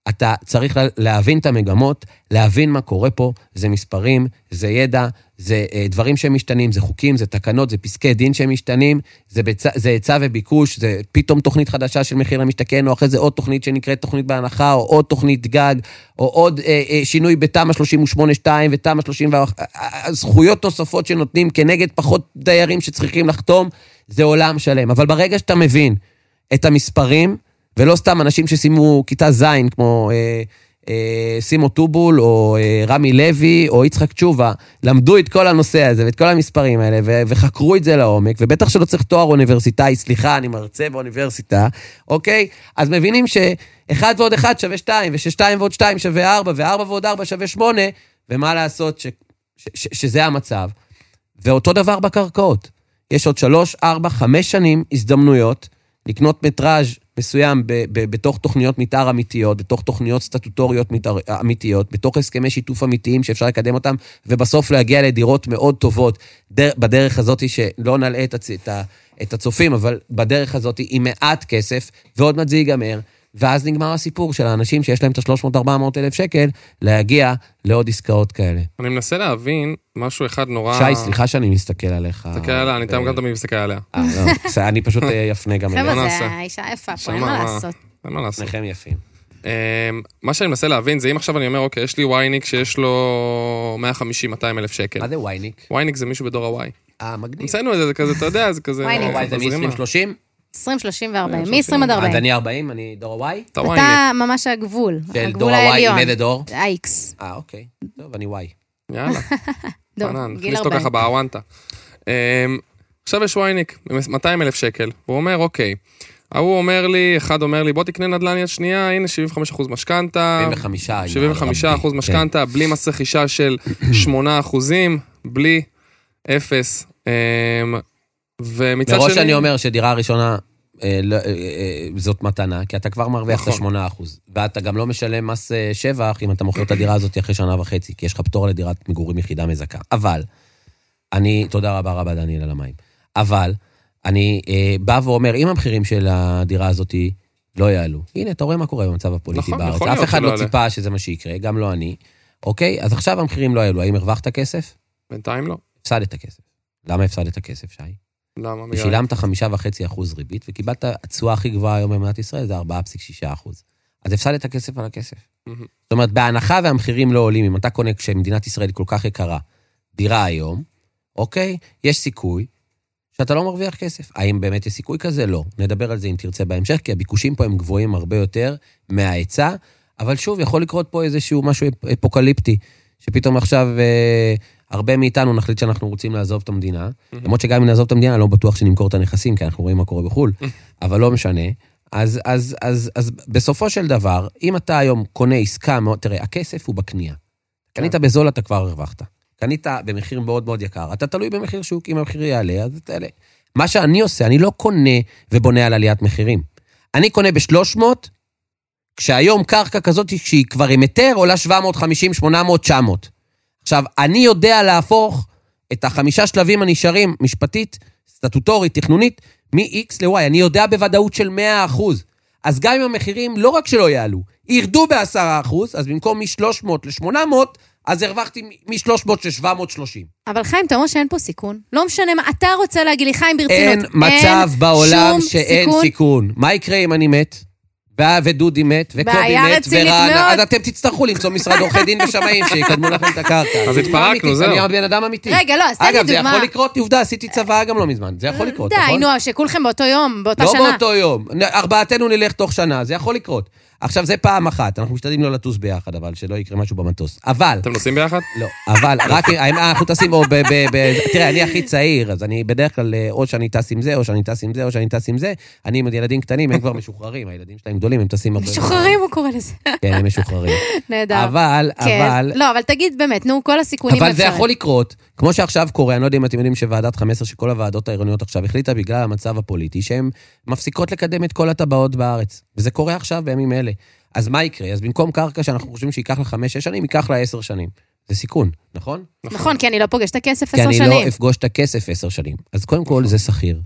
אתה צריך לה- להבין את המגמות, להבין מה קורה פה, זה מספרים, זה ידע, זה אה, דברים שמשתנים, זה חוקים, זה תקנות, זה פסקי דין שמשתנים, זה, היצע וביקוש, זה פתאום תוכנית חדשה של מחיר למשתכן, או אחרי זה עוד תוכנית שנקראת תוכנית בהנחה, או עוד תוכנית גג, או עוד אה, אה, שינוי בתמ"א 38-2 ותמ"א 31, אה, אה, זכויות נוספות שנותנים כנגד פחות דיירים שצריכים לחתום, זה עולם שלם. אבל ברגע שאתה מבין את המספרים, ולא סתם אנשים שסיימו כיתה ז', כמו אה, אה, סימו טובול, או אה, רמי לוי, או יצחק תשובה, למדו את כל הנושא הזה ואת כל המספרים האלה, ו- וחקרו את זה לעומק, ובטח שלא צריך תואר אוניברסיטאי, סליחה, אני מרצה באוניברסיטה, אוקיי? אז מבינים שאחד ועוד אחד שווה שתיים, וששתיים ועוד שתיים שווה ארבע, וארבע ועוד ארבע שווה שמונה, ומה לעשות ש- ש- ש- שזה המצב. ואותו דבר בקרקעות. יש עוד שלוש, ארבע, חמש שנים הזדמנויות לקנות מטראז' מסוים ב- ב- בתוך תוכניות מתאר אמיתיות, בתוך תוכניות סטטוטוריות מתאר, אמיתיות, בתוך הסכמי שיתוף אמיתיים שאפשר לקדם אותם, ובסוף להגיע לדירות מאוד טובות, דר, בדרך הזאת שלא נלאה את, הצ, את, ה, את הצופים, אבל בדרך הזאת עם מעט כסף, ועוד מעט זה ייגמר, ואז נגמר הסיפור של האנשים שיש להם את ה-300-400 אלף שקל, להגיע לעוד עסקאות כאלה. אני מנסה להבין משהו אחד נורא... שי, סליחה שאני מסתכל עליך. תסתכל עליה, אני גם תמיד מסתכל עליה. אה, לא, אני פשוט אה, אפנה גם חבר'ה, אליך. מה זה? האישה יפה פה, אין מה? לעשות. אין מה לעשות. שניכם יפים. אמ, מה שאני מנסה להבין זה אם עכשיו אני אומר, אוקיי, יש לי וייניק שיש לו 150-200 אלף שקל. מה זה וייניק? וייניק זה מישהו בדור הוואי. אה, מגניב. המצאנו את זה, זה כזה, אתה יודע, זה כזה... וייניק. זה מזרימה. מ-2030? 20, 30 אה, ו-40, 30. מ-20 עד אז 40. אני 40, אני דור הוואי? אתה ממש הגבול, של הגבול דור העליון. עם איזה דור? ה-X. אה, אוקיי. טוב, אני וואי. יאללה, [LAUGHS] דור, פנן, גיל נכניס אותו 40. ככה באוונטה. אמ, עכשיו יש וייניק, 200 אלף שקל, והוא אומר, אוקיי, ההוא אומר לי, אחד אומר לי, בוא תקנה נדל"ן יד שנייה, הנה 75% משכנתה, 75. עם 75 הרבי. אחוז כן. משכנתה, בלי מס רכישה של 8 אחוזים, בלי אפס. אמ, ומצד שני... מראש אני אומר שדירה ראשונה אה, לא, אה, אה, זאת מתנה, כי אתה כבר מרוויח את נכון. ה-8%. ואתה גם לא משלם מס שבח אם אתה מוכר את הדירה הזאת אחרי שנה וחצי, כי יש לך פטור לדירת מגורים יחידה מזכה. אבל, אני, תודה רבה רבה דניאל על המים, אבל אני אה, בא ואומר, אם המחירים של הדירה הזאת לא יעלו, הנה, אתה רואה מה קורה במצב הפוליטי נכון, בארץ. אף אחד לא. ציפה שזה מה שיקרה, גם לא אני. אוקיי? אז עכשיו המחירים לא יעלו, האם הרווחת כסף? בינתיים לא. הפסדת כסף. למה הפסדת כסף, שי? למה? ושילמת חמישה וחצי אחוז ריבית, וקיבלת התשואה הכי גבוהה היום במדינת ישראל, זה 4.6 אחוז. אז הפסדת כסף על הכסף. מהמם. זאת אומרת, בהנחה והמחירים לא עולים, אם אתה קונה כשמדינת ישראל היא כל כך יקרה, דירה היום, אוקיי? יש סיכוי שאתה לא מרוויח כסף. האם באמת יש סיכוי כזה? לא. נדבר על זה אם תרצה בהמשך, כי הביקושים פה הם גבוהים הרבה יותר מההיצע, אבל שוב, יכול לקרות פה איזשהו משהו אפ- אפוקליפטי, שפתאום עכשיו אה, הרבה מאיתנו נחליט שאנחנו רוצים לעזוב את המדינה, למרות שגם אם נעזוב את המדינה, לא בטוח שנמכור את הנכסים, כי אנחנו רואים מה קורה בחו"ל, אבל לא משנה. אז, אז, אז, אז בסופו של דבר, אם אתה היום קונה עסקה מאוד, תראה, הכסף הוא בקנייה. קנית בזול, אתה כבר הרווחת. קנית במחיר מאוד מאוד יקר, אתה תלוי במחיר שוק, אם המחיר יעלה, אז תעלה. מה שאני עושה, אני לא קונה ובונה על עליית מחירים. אני קונה ב-300, כשהיום קרקע כזאת שהיא כבר עם היתר עולה 750, 800, 900. עכשיו, אני יודע להפוך את החמישה שלבים הנשארים, משפטית, סטטוטורית, תכנונית, מ-X ל-Y. אני יודע בוודאות של 100%. אז גם אם המחירים לא רק שלא יעלו, ירדו ב-10%, אז במקום מ-300 ל-800, אז הרווחתי מ-300 ל-730. אבל חיים, אתה אומר שאין פה סיכון? לא משנה מה, אתה רוצה להגיד לי, חיים, ברצינות. אין מצב בעולם שום שאין סיכון. סיכון. מה יקרה אם אני מת? ודודי מת, וקובי בעיה מת, רצינית ורן, מאוד. אז אתם תצטרכו למצוא משרד עורכי דין ושמאים שיקדמו לכם את הקרקע. אז התפרקנו, זהו. אני בן אדם אמיתי. רגע, לא, אז תן לי אגב, זה דוגמה. יכול לקרות, עובדה, עשיתי צבא גם לא מזמן. זה יכול לקרות, די, נכון? נו, שכולכם באותו יום, באותה לא שנה. באותו יום. ארבעתנו נלך תוך שנה, זה יכול לקרות. עכשיו, זה פעם אחת, אנחנו משתדלים לא לטוס ביחד, אבל שלא יקרה משהו במטוס. אבל, אתם נוסעים ביחד? לא, אבל רק, אם אנחנו טסים, או ב... ב- ב- תראה, אני הכי צעיר, אז אני בדרך כלל, אה, או שאני טס עם זה, או שאני טס עם זה, או שאני טס עם זה. אני עם ילדים קטנים, הם כבר משוחררים, הילדים שלהם גדולים, הם טסים הרבה... משוחררים, הוא קורא לזה. כן, הם משוחררים. נהדר. אבל, כן. אבל... לא, אבל תגיד באמת, נו, כל הסיכונים אבל זה. יכול לקרות, כמו שעכשיו קורה, אני לא יודע אם אתם יודעים שוועדת 15, שכל הוועדות העירוניות עכשיו החליטה בגלל המצב הפוליטי, שהן מפסיקות לקדם את כל הטבעות בארץ. וזה קורה עכשיו בימים אלה. אז מה יקרה? אז במקום קרקע שאנחנו חושבים שייקח לה חמש-שש שנים, ייקח לה עשר שנים. זה סיכון, נכון? נכון, כי אני לא פוגש את הכסף כי עשר אני שנים. לא אפגוש את הכסף עשר שנים. אז קודם כל, זה שכיר.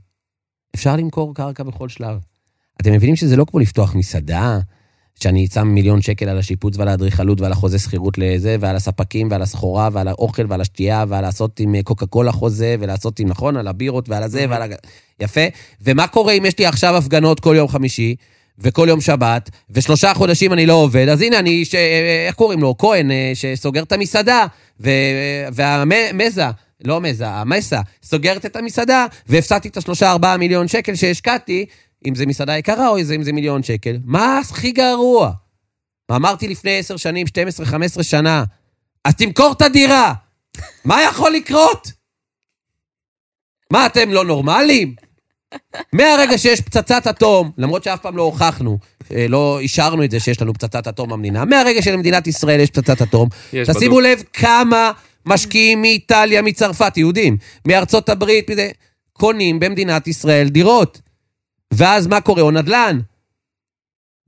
אפשר למכור קרקע בכל שלב. אתם מבינים שזה לא כמו לפתוח מסעדה, שאני שם מיליון שקל על השיפוץ ועל האדריכלות ועל החוזה שכירות לזה, ועל הספקים ועל הסחורה ועל האוכל ועל השתייה, ועל לעשות עם אה, קוקה קולה חוזה, ולעשות עם, נכון, על הבירות ועל הזה ועל... ה- יפה. ומה קורה אם יש לי עכשיו הפגנות כל יום חמישי, וכל יום שבת, ושלושה חודשים אני לא עובד, אז הנה אני, ש... איך קוראים לו? כהן, אה, שסוגר את המסעדה, ו... והמזה, לא מזה, המסה, סוגרת את המסעדה, והפסדתי את השלושה ארבעה מיליון שקל שהשקעתי, אם זה מסעדה יקרה או אם זה מיליון שקל. מה הכי גרוע? אמרתי לפני עשר שנים, 12, 15 שנה, אז תמכור את הדירה. מה יכול לקרות? מה, אתם לא נורמלים? מהרגע שיש פצצת אטום, למרות שאף פעם לא הוכחנו, אה, לא אישרנו את זה שיש לנו פצצת אטום במדינה, מהרגע שלמדינת ישראל יש פצצת אטום, יש תשימו בדוק. לב כמה משקיעים מאיטליה, מצרפת, יהודים, מארצות הברית, מזה, קונים במדינת ישראל דירות. ואז מה קורה? או נדל"ן.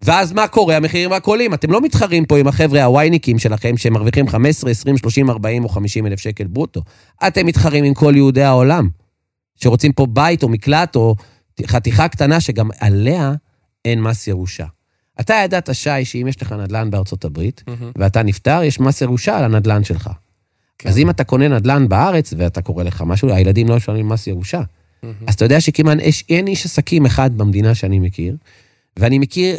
ואז מה קורה? המחירים רק עולים. אתם לא מתחרים פה עם החבר'ה הווייניקים שלכם, שמרוויחים 15, 20, 30, 40 או 50 אלף שקל ברוטו. אתם מתחרים עם כל יהודי העולם, שרוצים פה בית או מקלט או חתיכה קטנה, שגם עליה אין מס ירושה. אתה ידעת, שי, שאם יש לך נדל"ן בארצות הברית, מהמם. ואתה נפטר, יש מס ירושה על הנדל"ן שלך. כן. אז אם אתה קונה נדל"ן בארץ, ואתה קורא לך משהו, הילדים לא משלמים מס ירושה. מהמם. אז אתה יודע שכמעט יש, אין איש עסקים אחד במדינה שאני מכיר, ואני מכיר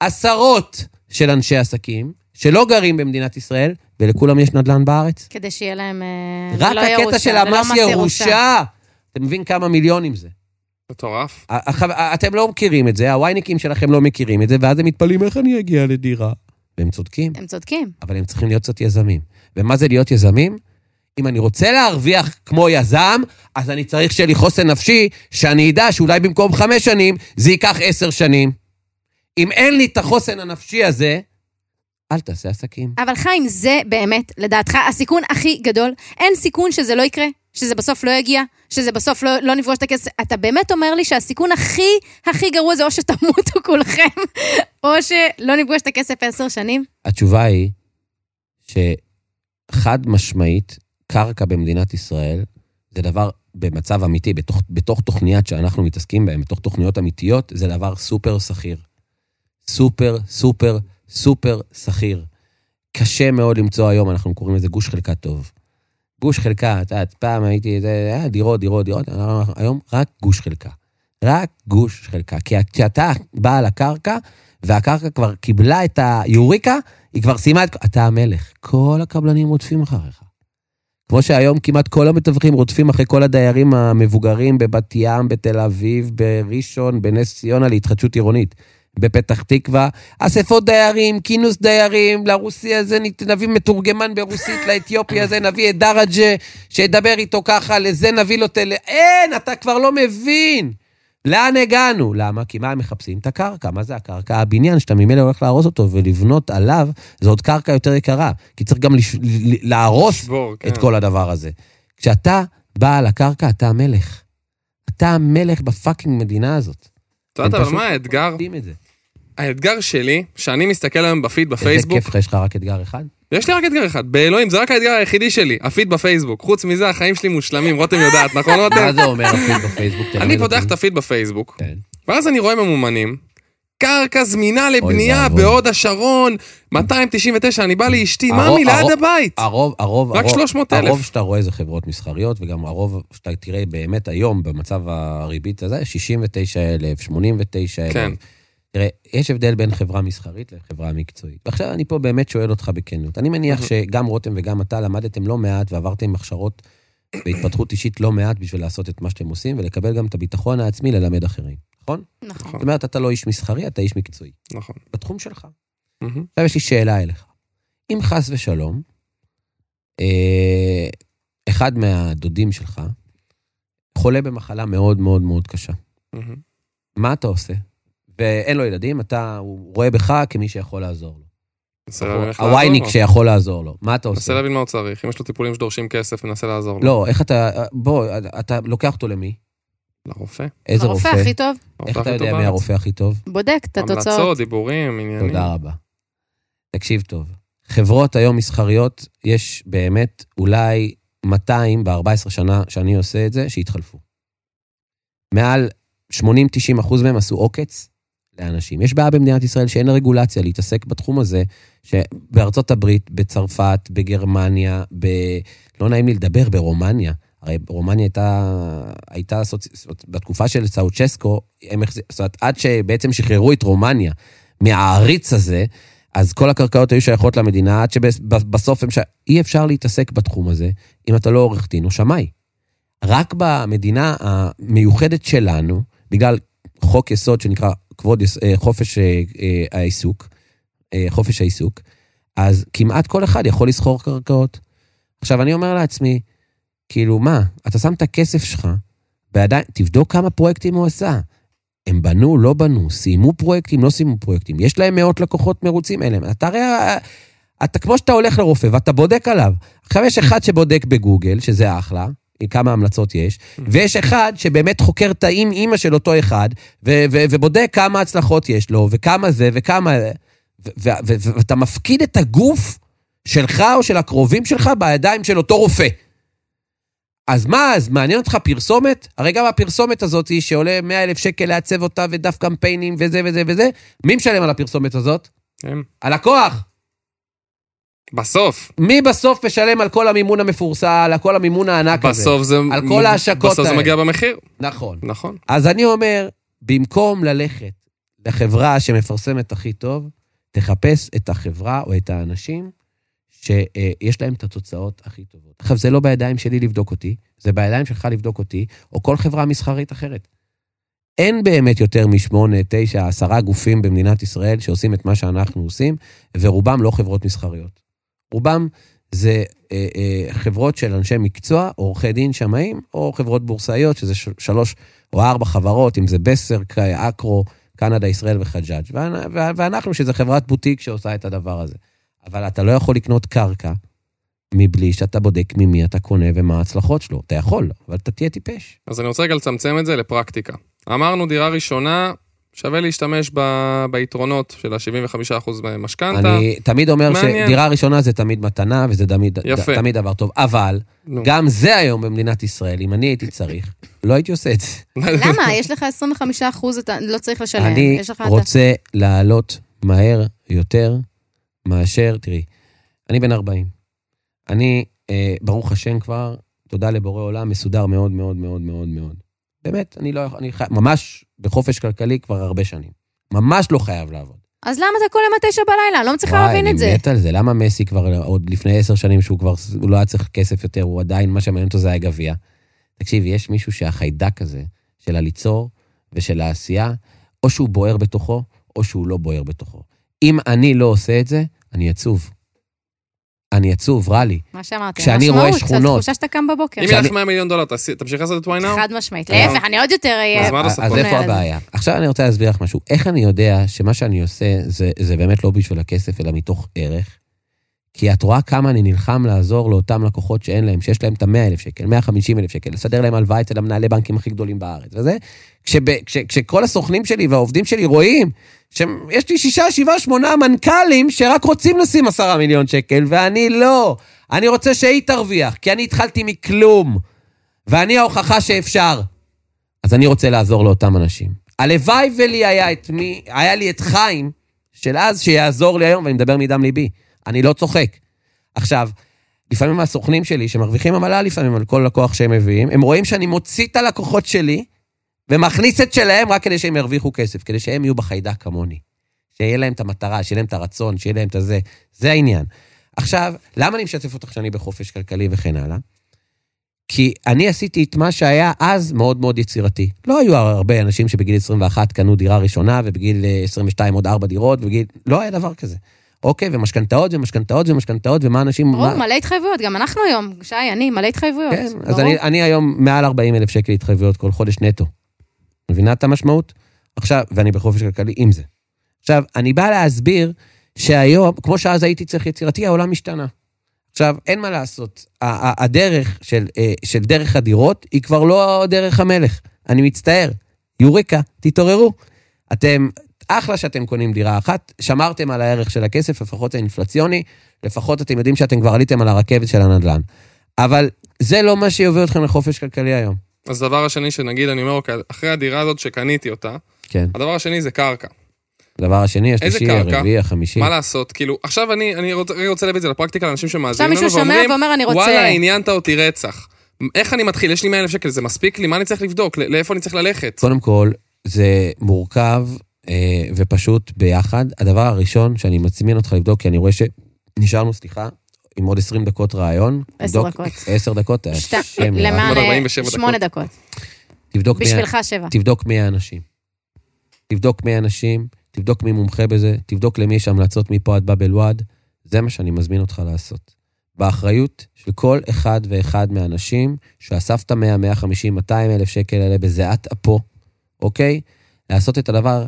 עשרות של אנשי עסקים שלא גרים במדינת ישראל, ולכולם יש נדל"ן בארץ. כדי שיהיה להם... אה, רק ולא הקטע ירושה, של ולא המס מס ירושה. אתה מבין כמה מיליונים זה. מטורף. אתם לא מכירים את זה, הווייניקים שלכם לא מכירים את זה, ואז הם מתפלאים איך אני אגיע לדירה. והם צודקים, הם צודקים. אבל הם צריכים להיות קצת יזמים. ומה זה להיות יזמים? אם אני רוצה להרוויח כמו יזם, אז אני צריך שיהיה לי חוסן נפשי, שאני אדע שאולי במקום חמש שנים, זה ייקח עשר שנים. אם אין לי את החוסן הנפשי הזה, אל תעשה עסקים. אבל חיים, זה באמת, לדעתך, הסיכון הכי גדול. אין סיכון שזה לא יקרה, שזה בסוף לא יגיע, שזה בסוף לא, לא נפגוש את הכסף. אתה באמת אומר לי שהסיכון הכי הכי גרוע זה או שתמותו [LAUGHS] כולכם, או שלא נפגוש את הכסף עשר שנים? התשובה היא שחד משמעית, קרקע במדינת ישראל זה דבר במצב אמיתי, בתוך, בתוך תוכניות שאנחנו מתעסקים בהן, בתוך תוכניות אמיתיות, זה דבר סופר שכיר. סופר, סופר, סופר שכיר. קשה מאוד למצוא היום, אנחנו קוראים לזה גוש חלקה טוב. גוש חלקה, את יודעת, פעם הייתי, זה היה דירות, דירות, דירות, היום רק גוש חלקה. רק גוש חלקה. כי כשאתה בעל הקרקע, והקרקע כבר קיבלה את היוריקה, היא כבר סיימה את... אתה המלך. כל הקבלנים רודפים אחריך. כמו שהיום כמעט כל המתווכים רודפים אחרי כל הדיירים המבוגרים בבת ים, בתל אביב, בראשון, בנס ציונה להתחדשות עירונית. בפתח תקווה, אספות דיירים, כינוס דיירים, לרוסי הזה נביא מתורגמן ברוסית, לאתיופי הזה נביא את דראג'ה, שידבר איתו ככה, לזה נביא לו טל... אין, אתה כבר לא מבין. לאן הגענו? למה? כי מה הם מחפשים? את הקרקע. מה זה הקרקע? הבניין שאתה ממילא הולך להרוס אותו ולבנות עליו, זו עוד קרקע יותר יקרה. כי צריך גם לש... להרוס שבור, כן. את כל הדבר הזה. כשאתה בעל הקרקע, אתה המלך. אתה המלך ב fucking מדינה הזאת. את יודעת הם אבל מה האתגר? את זה. האתגר שלי, שאני מסתכל היום בפיד בפייסבוק, איזה כיף יש לך רק אתגר אחד? יש לי רק אתגר אחד, באלוהים, זה רק האתגר היחידי שלי, הפיד בפייסבוק. חוץ מזה, החיים שלי מושלמים, רותם יודעת, נכון רותם? מה זה אומר הפיד בפייסבוק? אני. פותח את הפיד בפייסבוק, כן. ואז אני רואה ממומנים, קרקע זמינה לבנייה. בהוד השרון, 299, אני בא לאשתי, ממי, ליד הבית. הרוב, הרוב, רק הרוב- 300,000. הרוב שאתה רואה זה חברות מסחריות, וגם הרוב שאתה תראה באמת היום, במצב הריבית הזה, 69,000, 89,000. כן. תראה, יש הבדל בין חברה מסחרית לחברה מקצועית. ועכשיו אני פה באמת שואל אותך בכנות. אני מניח שגם רותם וגם אתה למדתם לא מעט ועברתם הכשרות בהתפתחות אישית לא מעט בשביל לעשות את מה שאתם עושים, ולקבל גם את הביטחון העצמי ללמד אחרים, נכון? נכון. זאת אומרת, אתה לא איש מסחרי, אתה איש מקצועי. נכון. בתחום שלך. עכשיו יש לי שאלה אליך. אם חס ושלום, אה, אחד מהדודים שלך חולה במחלה מאוד מאוד מאוד קשה. מה אתה עושה? ואין לו ילדים, אתה, הוא רואה בך כמי שיכול לעזור לו. מנסה הווייניק לו. שיכול לעזור לו, מה אתה מנסה עושה? להבין מה הוא צריך, אם יש לו טיפולים שדורשים כסף, מנסה לעזור לו. לא, איך אתה, בוא, אתה לוקח אותו למי? לרופא. איזה הרופא רופא? הכי טוב, איך הרופא אתה יודע מי. הרופא הכי טוב? בודק את התוצאות. המלצות, דיבורים, עניינים. תודה רבה. תקשיב טוב, חברות היום מסחריות, יש באמת אולי 200 ב-14 שנה שאני עושה את זה, שהתחלפו. מעל 80-90 אחוז מהם עשו עוקץ לאנשים. יש בעיה במדינת ישראל שאין רגולציה להתעסק בתחום הזה, שבארצות הברית, בצרפת, בגרמניה, ב... לא נעים לי לדבר, ברומניה. הרי רומניה הייתה, הייתה סוצ... בתקופה של סאוצ'סקו, הם. זאת אומרת, עד שבעצם שחררו את רומניה מהעריץ הזה, אז כל הקרקעות היו שייכות למדינה, עד שבסוף הם ש... אי אפשר להתעסק בתחום הזה אם אתה לא עורך דין או שמאי. רק במדינה המיוחדת שלנו, בגלל חוק יסוד שנקרא כבוד. אה, חופש אה, אה, העיסוק, חופש העיסוק, אז כמעט כל אחד יכול לסחור קרקעות. עכשיו, אני אומר לעצמי, כאילו, מה, אתה שם את הכסף שלך, ועדיין, תבדוק כמה פרויקטים הוא עשה. הם בנו, לא בנו, סיימו פרויקטים, לא סיימו פרויקטים. יש להם מאות לקוחות מרוצים, אין להם. אתה הרי, אתה כמו שאתה הולך לרופא ואתה בודק עליו. עכשיו יש אחד שבודק בגוגל, שזה אחלה, כמה המלצות יש, ויש אחד שבאמת חוקר את האם אימא של אותו אחד, ו- ו- ובודק כמה הצלחות יש לו, וכמה זה, וכמה... ו- ו- ו- ואתה מפקיד את הגוף שלך או של הקרובים שלך בידיים של אותו רופא. אז מה, אז מעניין אותך פרסומת? הרי גם הפרסומת הזאת שעולה 100 אלף שקל לעצב אותה ודף קמפיינים וזה וזה וזה, מי משלם על הפרסומת הזאת? הם. הלקוח. בסוף, מי בסוף משלם על כל המימון המפורסם, על כל המימון הענק הזה? בסוף זה... על כל ההשקות בסוף זה האלה. מגיע במחיר. נכון. נכון. אז אני אומר, במקום ללכת לחברה שמפרסמת הכי טוב, תחפש את החברה או את האנשים שיש להם את התוצאות הכי טובות. עכשיו, זה לא בידיים שלי לבדוק אותי, זה בידיים שלך לבדוק אותי, או כל חברה מסחרית אחרת. אין באמת יותר משמונה, תשע, עשרה גופים במדינת ישראל שעושים את מה שאנחנו עושים, ורובם לא חברות מסחריות. רובם זה אה, אה, חברות של אנשי מקצוע, עורכי דין, שמאים, או חברות בורסאיות, שזה שלוש או ארבע חברות, אם זה בסר, אקרו, קנדה, ישראל וחג'אג'. ואנחנו, שזה חברת בוטיק שעושה את הדבר הזה. אבל אתה לא יכול לקנות קרקע מבלי שאתה בודק ממי אתה קונה ומה ההצלחות שלו. אתה יכול, אבל אתה תהיה טיפש. אז אני רוצה רגע לצמצם את זה לפרקטיקה. אמרנו דירה ראשונה, שווה להשתמש ב... ביתרונות של ה-75% משכנתה. אני תמיד אומר מעניין. שדירה ראשונה זה תמיד מתנה, וזה תמיד, יפה. תמיד דבר טוב. אבל, נו. גם זה היום במדינת ישראל, אם אני הייתי צריך, לא הייתי עושה את זה. למה? יש לך 25 אחוז, אתה לא צריך לשלם. אני רוצה לעלות מהר יותר מאשר, תראי, אני בן 40. אני, אה, ברוך השם כבר, תודה לבורא עולם, מסודר מאוד מאוד מאוד מאוד מאוד. באמת, אני לא אני חי, ממש בחופש כלכלי כבר הרבה שנים. ממש לא חייב לעבוד. אז למה אתה כל יום עד תשע בלילה? אני לא מצליחה להבין את זה. אני מת על זה. למה מסי כבר, עוד לפני עשר שנים שהוא כבר, הוא לא היה צריך כסף יותר, הוא עדיין, מה שמעניין אותו זה היה גביע. תקשיב, יש מישהו שהחיידק הזה, של הליצור ושל העשייה, או שהוא בוער בתוכו, או שהוא לא בוער בתוכו. אם אני לא עושה את זה, אני עצוב. אני עצוב, רע לי. מה שאמרתי. כשאני רואה שכונות- זו תחושה שאתה קם בבוקר. אם יהיה לך 100 מיליון דולר, תמשיך לעשות את נאו? חד משמעית. להפך, אני עוד יותר אהיה... אז פה? איפה. הבעיה? עכשיו אני רוצה להסביר לך משהו. איך אני יודע שמה שאני עושה זה, זה באמת לא בשביל הכסף, אלא מתוך ערך? כי את רואה כמה אני נלחם לעזור לאותם לקוחות שאין להם, שיש להם את ה-100 אלף שקל, 150 אלף שקל, לסדר להם הלוואה אצל המנהלי בנקים הכי גדולים בארץ, וזה, כשב, כש, כשכל הסוכנים שלי והעובדים שלי רואים שיש לי שישה, שבעה, שמונה מנכ"לים שרק רוצים לשים עשרה מיליון שקל, ואני לא. אני רוצה שהיא תרוויח, כי אני התחלתי מכלום, ואני ההוכחה שאפשר. אז אני רוצה לעזור לאותם אנשים. הלוואי ולי היה את מי, היה לי את חיים של אז שיעזור לי היום, ואני מדבר מדם ליבי. אני לא צוחק. עכשיו, לפעמים הסוכנים שלי, שמרוויחים עמלה לפעמים על כל לקוח שהם מביאים, הם רואים שאני מוציא את הלקוחות שלי ומכניס את שלהם רק כדי שהם ירוויחו כסף, כדי שהם יהיו בחיידק כמוני. שיהיה להם את המטרה, שיהיה להם את הרצון, שיהיה להם את הזה. זה העניין. עכשיו, למה אני משתף אותך שאני בחופש כלכלי וכן הלאה? כי אני עשיתי את מה שהיה אז מאוד מאוד יצירתי. לא היו הרבה אנשים שבגיל 21 קנו דירה ראשונה, ובגיל אה, 22 עוד ארבע דירות, ובגיל... לא היה דבר כזה. אוקיי, ומשכנתאות ומשכנתאות ומשכנתאות, ומה אנשים... ברור, מה... מלא התחייבויות. גם אנחנו היום, שי, אני, מלא התחייבויות. כן, אז ברור. אני, אני היום מעל 40 אלף שקל התחייבויות כל חודש נטו. מבינה את המשמעות? עכשיו, ואני בחופש כלכלי עם זה. עכשיו, אני בא להסביר שהיום, כמו שאז הייתי צריך יצירתי, העולם השתנה. עכשיו, אין מה לעשות. הדרך של, אה, של דרך הדירות היא כבר לא דרך המלך. אני מצטער. יוריקה, תתעוררו. אתם, אחלה שאתם קונים דירה אחת, שמרתם על הערך של הכסף, לפחות זה אינפלציוני, לפחות אתם יודעים שאתם כבר עליתם על הרכבת של הנדל"ן. אבל זה לא מה שיוביל אתכם לחופש כלכלי היום. אז הדבר השני שנגיד, אני אומר, אוקיי, אחרי הדירה הזאת שקניתי אותה, כן. הדבר השני זה קרקע. הדבר השני, השלישי? הרביעי, החמישי. מה לעשות? כאילו, עכשיו אני, אני רוצה, רוצה להביא את זה לפרקטיקה לאנשים שמאזינים לנו ואומרים, ואומר, אני רוצה... וואלה, עניינת אותי רצח. איך אני מתחיל? יש לי 100 אלף שקל, זה מספיק לי? מה אני צריך לבדוק? לא- לאיפה אני צריך ללכת? קודם כל, זה מורכב ופשוט ביחד. הדבר הראשון שאני מזמין אותך לבדוק, כי אני רואה שנשארנו, סליחה, עם עוד 20 דקות רעיון. עשר תבדוק- דקות. עשר דקות? שת- השם. למען עוד אה, 47 שמונה דקות. תבדוק בשבילך שבע. תבדוק מי האנשים. תבדוק מי האנשים, תבדוק מי מומחה בזה, תבדוק למי יש המלצות מפה עד באב אל-ואד. זה מה שאני מזמין אותך לעשות. באחריות של כל אחד ואחד מהאנשים שאסף את ה-100, 150, 200 אלף שקל האלה בזיעת אפו, אוקיי? לעשות את הדבר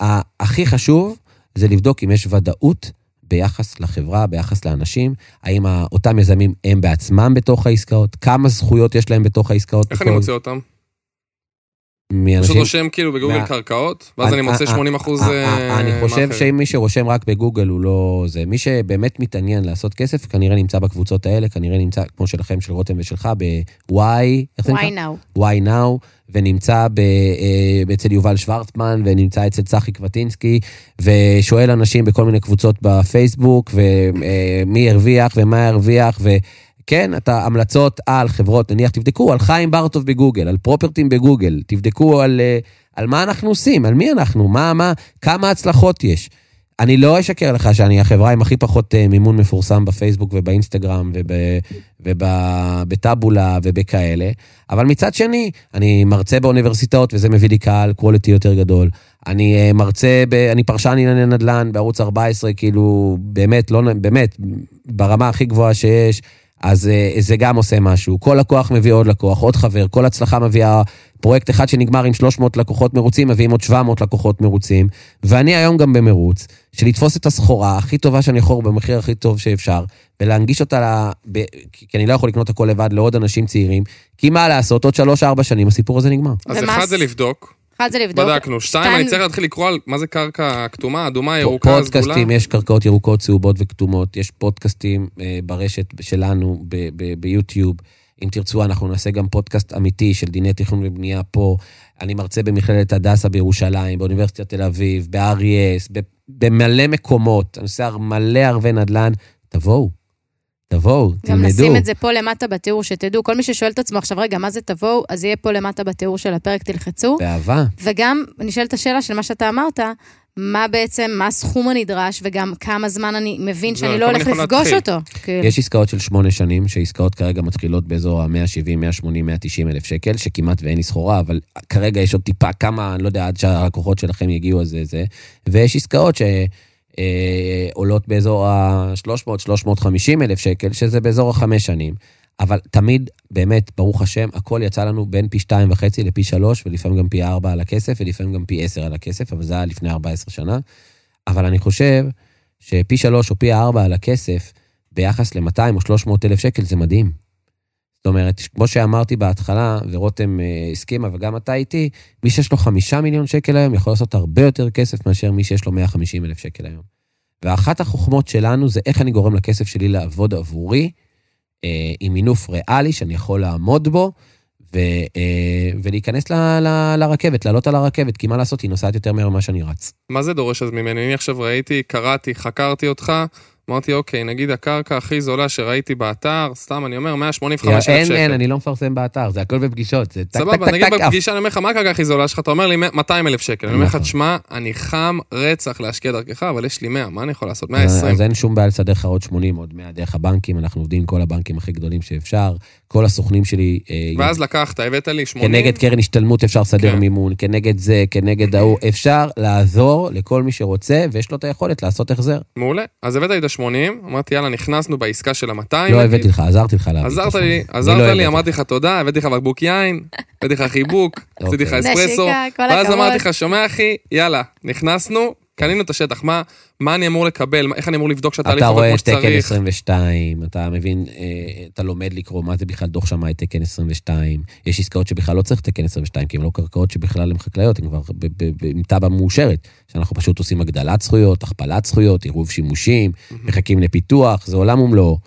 הכי חשוב, זה לבדוק אם יש ודאות ביחס לחברה, ביחס לאנשים, האם אותם יזמים הם בעצמם בתוך העסקאות, כמה זכויות יש להם בתוך העסקאות. איך אני מוצא אותם? פשוט מאנשים... רושם כאילו בגוגל מה- קרקעות, ואז אני מוצא אה, 80 אחוז... אה, אה, אני חושב. שאם מי שרושם רק בגוגל הוא לא זה. מי שבאמת מתעניין לעשות כסף, כנראה נמצא בקבוצות האלה, כנראה נמצא, כמו שלכם, של רותם ושלך, ב-Y, איך זה נקרא? וואי נאו. why now, ונמצא ב, אה, אצל יובל שוורצמן, ונמצא אצל צחי קבטינסקי, ושואל אנשים בכל מיני קבוצות בפייסבוק, ומי הרוויח ומה הרוויח, וכן, אתה המלצות על חברות, נניח תבדקו על חיים ברטוב בגוגל, על פרופרטים בגוגל, תבדקו על, אה, על מה אנחנו עושים, על מי אנחנו, מה, מה, כמה הצלחות יש. אני לא אשקר לך שאני החברה עם הכי פחות אה, מימון מפורסם בפייסבוק ובאינסטגרם ובטאבולה ובכאלה, אבל מצד שני, אני מרצה באוניברסיטאות וזה מביא לי קהל קוולטי יותר גדול. אני אה, מרצה, ב, אני פרשן ענייני נדל"ן בערוץ 14, כאילו, באמת, לא, באמת, ברמה הכי גבוהה שיש. אז אה, זה גם עושה משהו. כל לקוח מביא עוד לקוח, עוד חבר, כל הצלחה מביאה פרויקט אחד שנגמר עם 300 לקוחות מרוצים, מביאים עוד 700 לקוחות מרוצים. ואני היום גם במרוץ, של לתפוס את הסחורה הכי טובה שאני יכול במחיר הכי טוב שאפשר, ולהנגיש אותה, ל... ב... כי אני לא יכול לקנות הכל לבד לעוד אנשים צעירים, כי מה לעשות, עוד 3-4 שנים הסיפור הזה נגמר. אז ומה אחד זה לבדוק, אחד זה לבדוק. בדקנו. שתיים, אני צריך להתחיל לקרוא על מה זה קרקע כתומה, אדומה, ירוקה, סגולה. פודקאסטים, יש קרקעות ירוקות, צהובות וכתומות, יש פודקאסטים אה, ברשת שלנו, ב- ב- ביוטיוב. אם תרצו, אנחנו נעשה גם פודקאסט אמיתי של דיני תכנון ובנייה פה. אני מרצה במכללת הדסה בירושלים, באוניברסיטת תל אביב, ב-RES, ב- במלא מקומות. אני עושה מלא ערבי נדל"ן. תבואו, תבואו, גם תלמדו. נשים את זה פה למטה בתיאור, שתדעו, כל מי ששואל את עצמו עכשיו, רגע, מה זה תבואו? אז יהיה פה למטה בתיאור של הפרק, תלחצו. באהבה. וגם נשאלת השאלה של מה שאתה אמרת, מה בעצם, מה הסכום הנדרש, וגם כמה זמן אני מבין שאני לא הולך אני לפגוש. אותו. כאילו. יש עסקאות של שמונה שנים, שעסקאות כרגע מתחילות באזור ה-170, 180, 190 אלף שקל, שכמעט ואין לי סחורה, אבל כרגע יש עוד טיפה כמה, אני לא יודע, עד שהלקוחות שלכם יגיעו, אז זה זה. ויש עסקאות שעולות באזור ה-300, 350 אלף שקל, שזה באזור החמש שנים. אבל תמיד, באמת, ברוך השם, הכל יצא לנו בין פי שתיים וחצי לפי שלוש, ולפעמים גם פי ארבע על הכסף, ולפעמים גם פי עשר על הכסף, אבל זה היה לפני 14 שנה. אבל אני חושב שפי שלוש או פי ארבע על הכסף, ביחס ל-200 או 300 אלף שקל, זה מדהים. זאת אומרת, כמו שאמרתי בהתחלה, ורותם אה, הסכימה, וגם אתה איתי, מי שיש לו חמישה מיליון שקל היום, יכול לעשות הרבה יותר כסף מאשר מי שיש לו 150 אלף שקל היום. ואחת החוכמות שלנו זה איך אני גורם לכסף שלי לעבוד עבורי, אה, עם מינוף ריאלי שאני יכול לעמוד בו, ו, אה, ולהיכנס ל, ל, לרכבת, לעלות על הרכבת, כי מה לעשות, היא נוסעת יותר מהר ממה שאני רץ. מה זה דורש אז ממני? אני עכשיו ראיתי, קראתי, חקרתי אותך, אמרתי, אוקיי, נגיד הקרקע הכי זולה שראיתי באתר, סתם אני אומר, 185 אלף אין, שקל. אין, אני לא מפרסם באתר, זה הכל בפגישות, זה טק, טק, סבבה, טק, נגיד טק, אף. בפגישה, אני אומר לך, מה הקרקע הכי זולה שלך? אתה אומר לי 200 אלף שקל. אני אומר לך, נכון. תשמע, אני חם רצח להשקיע דרכך, אבל יש לי 100, מה אני יכול לעשות? אז 120. אז אין שום בעיה לסדר לך עוד 80, עוד 100 דרך הבנקים, אנחנו עובדים עם כל הבנקים הכי גדולים שאפשר. כל הסוכנים שלי, אה, ואז לקחת, הבאת לי 80. כנגד קרן השתלמות אפשר לסדר כן. מימון, כנגד זה, כנגד ההוא, אפשר לעזור לכל מי שרוצה, ויש לו את היכולת לעשות החזר. מעולה. אז הבאת לי את ה-80, אמרתי, יאללה, נכנסנו בעסקה של ה-200. לא הבאתי לך, עזרתי לך להביא. עזרת לי, לא עזרת. לי, אמרתי לך תודה, הבאתי לך בקבוק יין, הבאתי לך חיבוק, [LAUGHS] עשיתי לך אוקיי. אספרסו, נשיקה, כל ואז. אמרתי לך, שומע אחי, יאללה, נכנסנו, קנינו את השטח, מה מה אני אמור לקבל, מה- איך אני אמור לבדוק שהתהליך אתה עובד רואה כמו תקן שצריך. 22, אתה מבין, אה, אתה לומד לקרוא מה זה בכלל דוח שמאי תקן 22. יש עסקאות שבכלל לא צריך תקן 22, כי הן לא קרקעות שבכלל הן חקלאיות, הן כבר עם תב"ע מאושרת. שאנחנו פשוט עושים הגדלת זכויות, הכפלת זכויות, עירוב שימושים, מחכים לפיתוח, זה עולם ומלואו.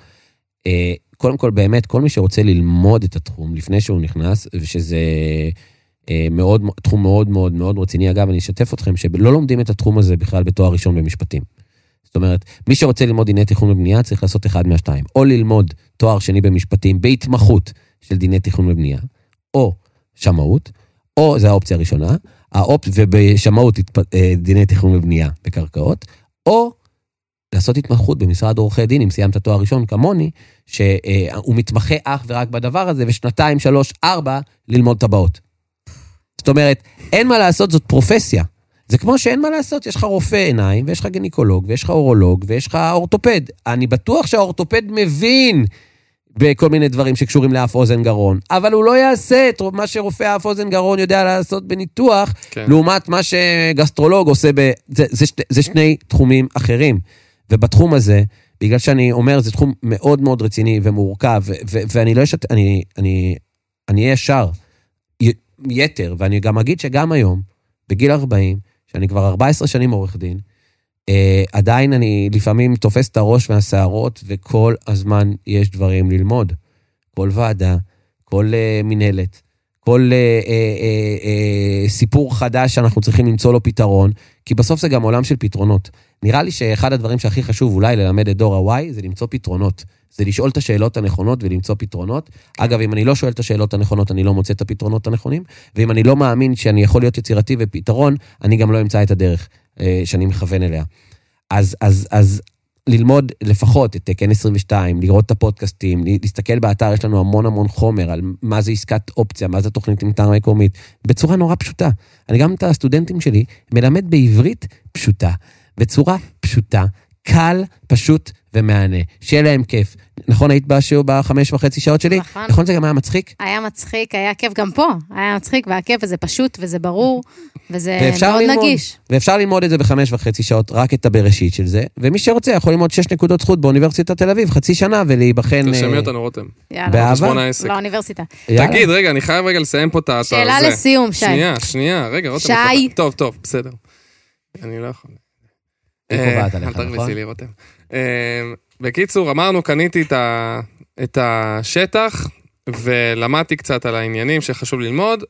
אה, קודם כל, באמת, כל מי שרוצה ללמוד את התחום לפני שהוא נכנס, ושזה מאוד, תחום מאוד מאוד מאוד רציני. אגב, אני אשתף אתכם שלא לומדים את התחום הזה בכלל בתואר ראשון במשפטים. זאת אומרת, מי שרוצה ללמוד דיני תכנון ובנייה צריך לעשות אחד מהשתיים. או ללמוד תואר שני במשפטים בהתמחות של דיני תכנון ובנייה, או שמאות, או, זו האופציה הראשונה, האופ... ובשמאות. אה, דיני תכנון ובנייה בקרקעות, או לעשות התמחות במשרד עורכי דין, אם סיימת תואר ראשון כמוני, שהוא מתמחה אך ורק בדבר הזה, ושנתיים, שלוש, ארבע, ללמוד טבעות. זאת אומרת, אין מה לעשות, זאת פרופסיה. זה כמו שאין מה לעשות, יש לך רופא עיניים, ויש לך גינקולוג, ויש לך אורולוג, ויש לך אורתופד. אני בטוח שהאורתופד מבין בכל מיני דברים שקשורים לאף אוזן גרון, אבל הוא לא יעשה את מה שרופא אף אוזן גרון יודע לעשות בניתוח, כן. לעומת מה שגסטרולוג עושה ב... זה, זה, שני- זה שני תחומים אחרים. ובתחום הזה, בגלל שאני אומר, זה תחום מאוד מאוד רציני ומורכב, ו- ו- ואני לא אשת... אני, אני, אני אהיה ישר. יתר, ואני גם אגיד שגם היום, בגיל 40, שאני כבר 14 שנים עורך דין, אה, עדיין אני לפעמים תופס את הראש והשערות, וכל הזמן יש דברים ללמוד. כל ועדה, כל אה, מינהלת, כל אה, אה, אה, אה, סיפור חדש שאנחנו צריכים למצוא לו פתרון, כי בסוף זה גם עולם של פתרונות. נראה לי שאחד הדברים שהכי חשוב אולי ללמד את דור ה-Y זה למצוא פתרונות. זה לשאול את השאלות הנכונות ולמצוא פתרונות. אגב, אם אני לא שואל את השאלות הנכונות, אני לא מוצא את הפתרונות הנכונים, ואם אני לא מאמין שאני יכול להיות יצירתי ופתרון, אני גם לא אמצא את הדרך אה, שאני מכוון אליה. אז, אז, אז ללמוד לפחות את תקן 22, לראות את הפודקאסטים, להסתכל באתר, יש לנו המון המון חומר על מה זה עסקת אופציה, מה זה תוכנית עם טעם מקומית, בצורה נורא פשוטה. אני גם את הסטודנטים שלי מלמד בעברית פשוטה, בצורה פשוטה, קל, פשוט ומהנה. שיהיה להם כיף. נכון, היית בשיעור בחמש וחצי שעות שלי? נכון. נכון זה גם היה מצחיק? היה מצחיק, היה כיף גם פה. היה מצחיק והיה כיף, וזה פשוט, וזה ברור, וזה מאוד ללמוד, נגיש. ואפשר ללמוד את זה בחמש וחצי שעות, רק את הבראשית של זה, ומי שרוצה יכול ללמוד שש נקודות זכות באוניברסיטת תל אביב, חצי שנה, ולהיבחן... תרשמי אה, אותנו, רותם. יאללה, באהבה. חשבון העסק. לאוניברסיטה. יאללה. תגיד, רגע, אני חייב רגע לסיים פה את ה... שאלה. לסיום, שי. שנייה, שנייה, רגע, רותם. שי. טוב, טוב, בסדר. אני לא יכול. היא אה, קובעת עליך, אל נכון? לי, רותם. אה, בקיצור, אמרנו, קניתי את השטח, ולמדתי קצת על העניינים שחשוב ללמוד.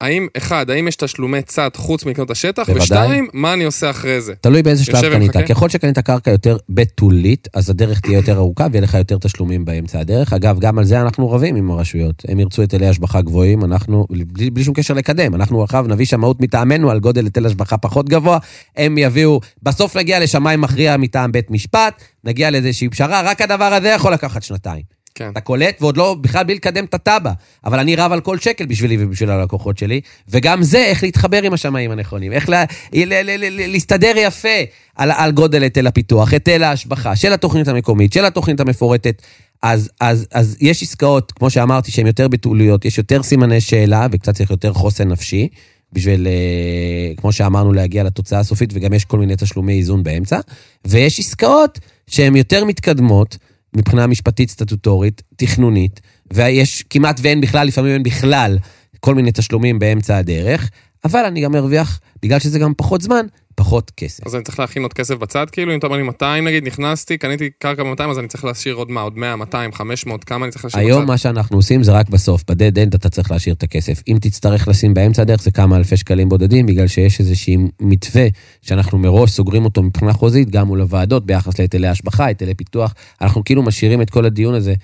האם, אחד, האם יש תשלומי צד חוץ מלקנות השטח? בוודאי. ושתיים, מה אני עושה אחרי זה? תלוי באיזה שלב קנית. ככל שקנית קרקע יותר בתולית, אז הדרך תהיה יותר ארוכה ויהיה לך יותר תשלומים באמצע הדרך. אגב, גם על זה אנחנו רבים עם הרשויות. הם ירצו היטלי השבחה גבוהים, אנחנו, בלי, בלי שום קשר לקדם, אנחנו עכשיו נביא שמאות מטעמנו על גודל היטל השבחה פחות גבוה, הם יביאו, בסוף נגיע לשמאי מכריע מטעם בית משפט, נגיע לאיזושהי פשרה, רק הדבר הזה יכול לקחת שנתיים. כן. אתה קולט, ועוד לא, בכלל בלי לקדם את התב"ע. אבל אני רב על כל שקל בשבילי ובשביל הלקוחות שלי, וגם זה, איך להתחבר עם השמאים הנכונים, איך לה, ל, ל, ל, ל, להסתדר יפה על, על גודל היטל הפיתוח, היטל ההשבחה, של התוכנית המקומית, של התוכנית המפורטת. אז, אז, אז יש עסקאות, כמו שאמרתי, שהן יותר בתוליות, יש יותר סימני שאלה, וקצת צריך יותר חוסן נפשי, בשביל, אה, כמו שאמרנו, להגיע לתוצאה הסופית, וגם יש כל מיני תשלומי איזון באמצע. ויש עסקאות שהן יותר מתקדמות, מבחינה משפטית סטטוטורית, תכנונית, ויש כמעט ואין בכלל, לפעמים אין בכלל, כל מיני תשלומים באמצע הדרך, אבל אני גם מרוויח, בגלל שזה גם פחות זמן, פחות כסף. אז אני צריך להכין עוד כסף בצד, כאילו, אם אתה אומר לי 200 נגיד, נכנסתי, קניתי קרקע ב-200, אז אני צריך להשאיר עוד מה, עוד 100, 200, 500, כמה אני צריך להשאיר היום בצד? מה שאנחנו עושים זה רק בסוף, ב dead end אתה צריך להשאיר את הכסף. אם תצטרך לשים באמצע הדרך זה כמה אלפי שקלים בודדים, בגלל שיש איזשהי מתווה שאנחנו מראש סוגרים אותו מבחינה חוזית, גם מול הוועדות, ביחס להיטלי השבחה, היטלי פיתוח. אנחנו כאילו משאירים את כל הדיון הזה,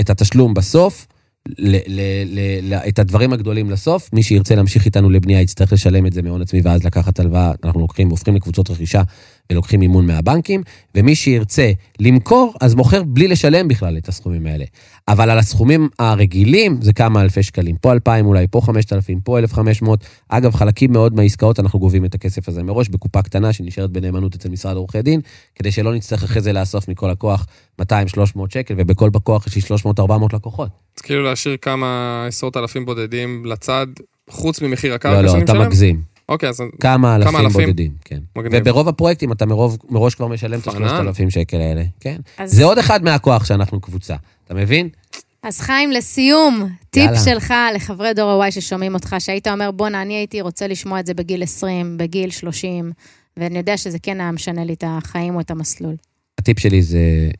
את התשלום בסוף, ל- ל- ל- ל- את הדברים הגדולים לסוף. מי שירצה להמשיך איתנו לבנייה יצטרך לשלם את זה מהון עצמי ואז לקחת הלוואה. אנחנו לוקחים, הופכים לקבוצות רכישה ולוקחים מימון מהבנקים, ומי שירצה למכור, אז מוכר בלי לשלם בכלל את הסכומים האלה. אבל על הסכומים הרגילים זה כמה אלפי שקלים. פה 2,000 אולי, פה 5,000, פה 1,500. אגב, חלקים מאוד מהעסקאות אנחנו גובים את הכסף הזה מראש בקופה קטנה שנשארת בנאמנות אצל משרד עורכי דין, כדי שלא נצטרך אחרי זה לאסוף מכל לקוח 200-300 שקל, ובכל לקוח יש לי 300-400 לקוחות. אז כאילו להשאיר כמה עשרות אלפים בודדים לצד, חוץ ממחיר לא, הקרקע לא, שאני אתה משלם? מגזים. אוקיי, אז כמה אלפים אלפים? בודדים, כן. מגניב. וברוב הפרויקטים אתה מרוב, מראש כבר משלם את פנן. ה-3,000 שקל האלה, כן. אז- זה עוד אחד מהכוח שאנחנו קבוצה, אתה מבין? אז חיים, לסיום, טיפ יאללה. שלך לחברי דור ה-Y ששומעים אותך, שהיית אומר, בואנה, אני הייתי רוצה לשמוע את זה בגיל 20, בגיל 30, ואני יודע שזה כן היה משנה לי את החיים או את המסלול. הטיפ שלי זה,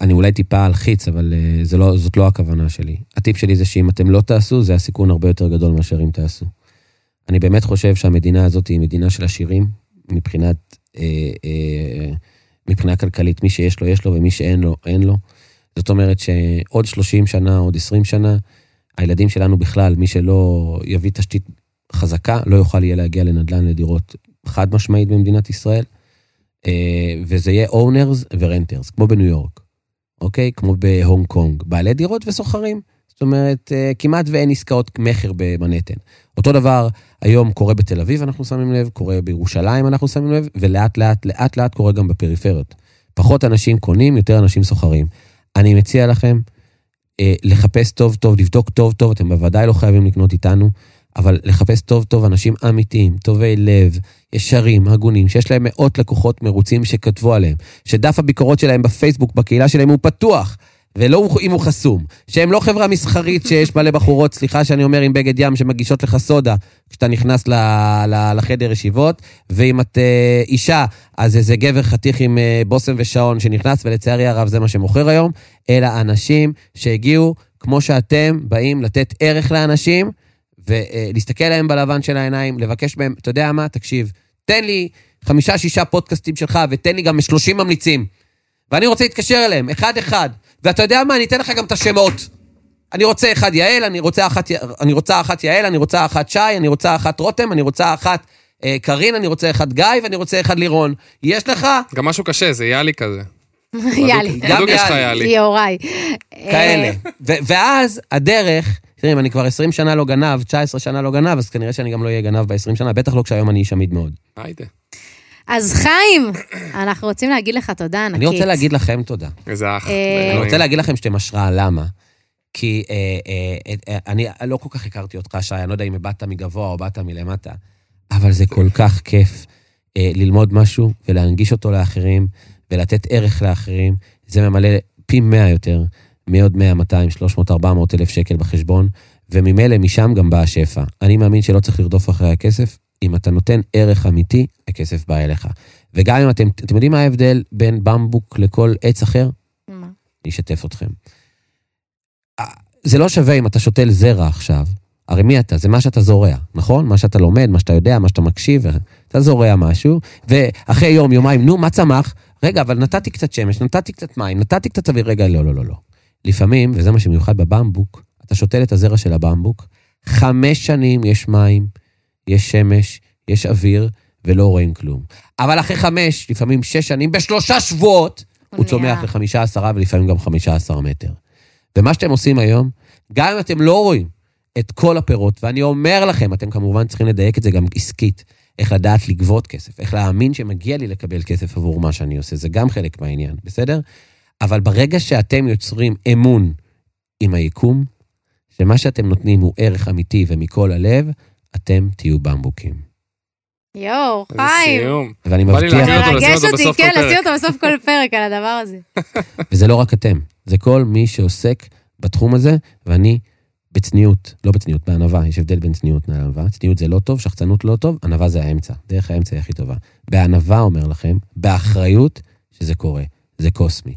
אני אולי טיפה אלחיץ, אבל אה, זה לא, זאת לא הכוונה שלי. הטיפ שלי זה שאם אתם לא תעשו, זה הסיכון הרבה יותר גדול מאשר אם תעשו. אני באמת חושב שהמדינה הזאת היא מדינה של עשירים, מבחינת, אה, אה, מבחינה כלכלית, מי שיש לו, יש לו, ומי שאין לו, אין לו. זאת אומרת שעוד 30 שנה, עוד 20 שנה, הילדים שלנו בכלל, מי שלא יביא תשתית חזקה, לא יוכל יהיה להגיע לנדל"ן לדירות חד משמעית במדינת ישראל. אה, וזה יהיה owners ורנטרס, כמו בניו יורק, אוקיי? כמו בהונג קונג, בעלי דירות וסוחרים. זאת אומרת, אה, כמעט ואין עסקאות מכר במנהטן. אותו דבר היום קורה בתל אביב, אנחנו שמים לב, קורה בירושלים, אנחנו שמים לב, ולאט לאט, לאט לאט קורה גם בפריפריות. פחות אנשים קונים, יותר אנשים סוחרים. אני מציע לכם אה, לחפש טוב טוב, לבדוק טוב טוב, אתם בוודאי לא חייבים לקנות איתנו, אבל לחפש טוב טוב אנשים אמיתיים, טובי לב, ישרים, הגונים, שיש להם מאות לקוחות מרוצים שכתבו עליהם, שדף הביקורות שלהם בפייסבוק, בקהילה שלהם הוא פתוח, ולא אם הוא חסום, שהם לא חברה מסחרית שיש מלא בחורות, סליחה שאני אומר, עם בגד ים, שמגישות לך סודה כשאתה נכנס ל, ל, לחדר ישיבות, ואם את אה, אישה, אז איזה גבר חתיך עם אה, בושם ושעון שנכנס, ולצערי הרב זה מה שמוכר היום, אלא אנשים שהגיעו, כמו שאתם, באים לתת ערך לאנשים, ולהסתכל להם בלבן של העיניים, לבקש מהם, אתה יודע מה? תקשיב, תן לי חמישה-שישה פודקאסטים שלך, ותן לי גם 30 ממליצים. ואני רוצה להתקשר אליהם, אחד-אחד. ואתה יודע מה? אני אתן לך גם את השמות. אני רוצה אחד יעל, אני רוצה אחת, אני רוצה אחת יעל, אני רוצה אחת שי, אני רוצה אחת רותם, אני רוצה אחת אה, קארין, אני רוצה אחד גיא, ואני רוצה אחד לירון. יש לך? גם משהו קשה, זה יאלי כזה. [LAUGHS] יאלי. גם בדיוק יש לך יאלי. יאלי. יהוריי. כאלה. ו- ואז הדרך, תראי, אם אני כבר 20 שנה לא גנב, 19 שנה לא גנב, אז כנראה שאני גם לא אהיה גנב ב-20 שנה, בטח לא כשהיום אני איש עמיד מאוד. היידה. אז חיים, אנחנו רוצים להגיד לך תודה ענקית. אני רוצה להגיד לכם תודה. איזה אח. אה, אני רוצה להגיד לכם שאתם השראה, למה? כי אה, אה, אה, אני לא כל כך הכרתי אותך, שי, אני לא יודע אם באת מגבוה או באת מלמטה, אבל זה כל כך כיף ללמוד משהו ולהנגיש אותו לאחרים ולתת ערך לאחרים. זה ממלא פי 100 יותר, מעוד 100, 200, 300, 400 אלף שקל בחשבון, וממילא משם גם בא השפע. אני מאמין שלא צריך לרדוף אחרי הכסף. אם אתה נותן ערך אמיתי, הכסף בא אליך. וגם אם אתם, אתם יודעים מה ההבדל בין במבוק לכל עץ אחר? מה? אני אשתף אתכם. זה לא שווה אם אתה שותל זרע עכשיו, הרי מי אתה? זה מה שאתה זורע, נכון? מה שאתה לומד, מה שאתה יודע, מה שאתה מקשיב, אתה זורע משהו, ואחרי יום, יומיים, נו, מה צמח? רגע, אבל נתתי קצת שמש, נתתי קצת מים, נתתי קצת אוויר, רגע, לא, לא, לא, לא. לפעמים, וזה מה שמיוחד בבמבוק, אתה שותל את הזרע של הבמבוק, חמש שנים יש מים, יש שמש, יש אוויר, ולא רואים כלום. אבל אחרי חמש, לפעמים שש שנים, בשלושה שבועות, הוא. צומח לחמישה עשרה ולפעמים גם חמישה עשר מטר. ומה שאתם עושים היום, גם אם אתם לא רואים את כל הפירות, ואני אומר לכם, אתם כמובן צריכים לדייק את זה גם עסקית, איך לדעת לגבות כסף, איך להאמין שמגיע לי לקבל כסף עבור מה שאני עושה, זה גם חלק מהעניין, בסדר? אבל ברגע שאתם יוצרים אמון עם היקום, שמה שאתם נותנים הוא ערך אמיתי ומכל הלב, אתם תהיו במבוקים. יואו, חיים. סיום. ואני בא לי מבטיח, להגיד אותו, לשים מרגש אותו אותי, כן, לשים פרק. אותו בסוף כל פרק על הדבר הזה. [LAUGHS] וזה לא רק אתם, זה כל מי שעוסק בתחום הזה, ואני בצניעות, לא בצניעות, בענווה, יש הבדל בין צניעות לענווה. צניעות זה לא טוב, שחצנות לא טוב, ענווה זה האמצע. דרך האמצע היא הכי טובה. בענווה, אומר לכם, באחריות, שזה קורה. זה קוסמי.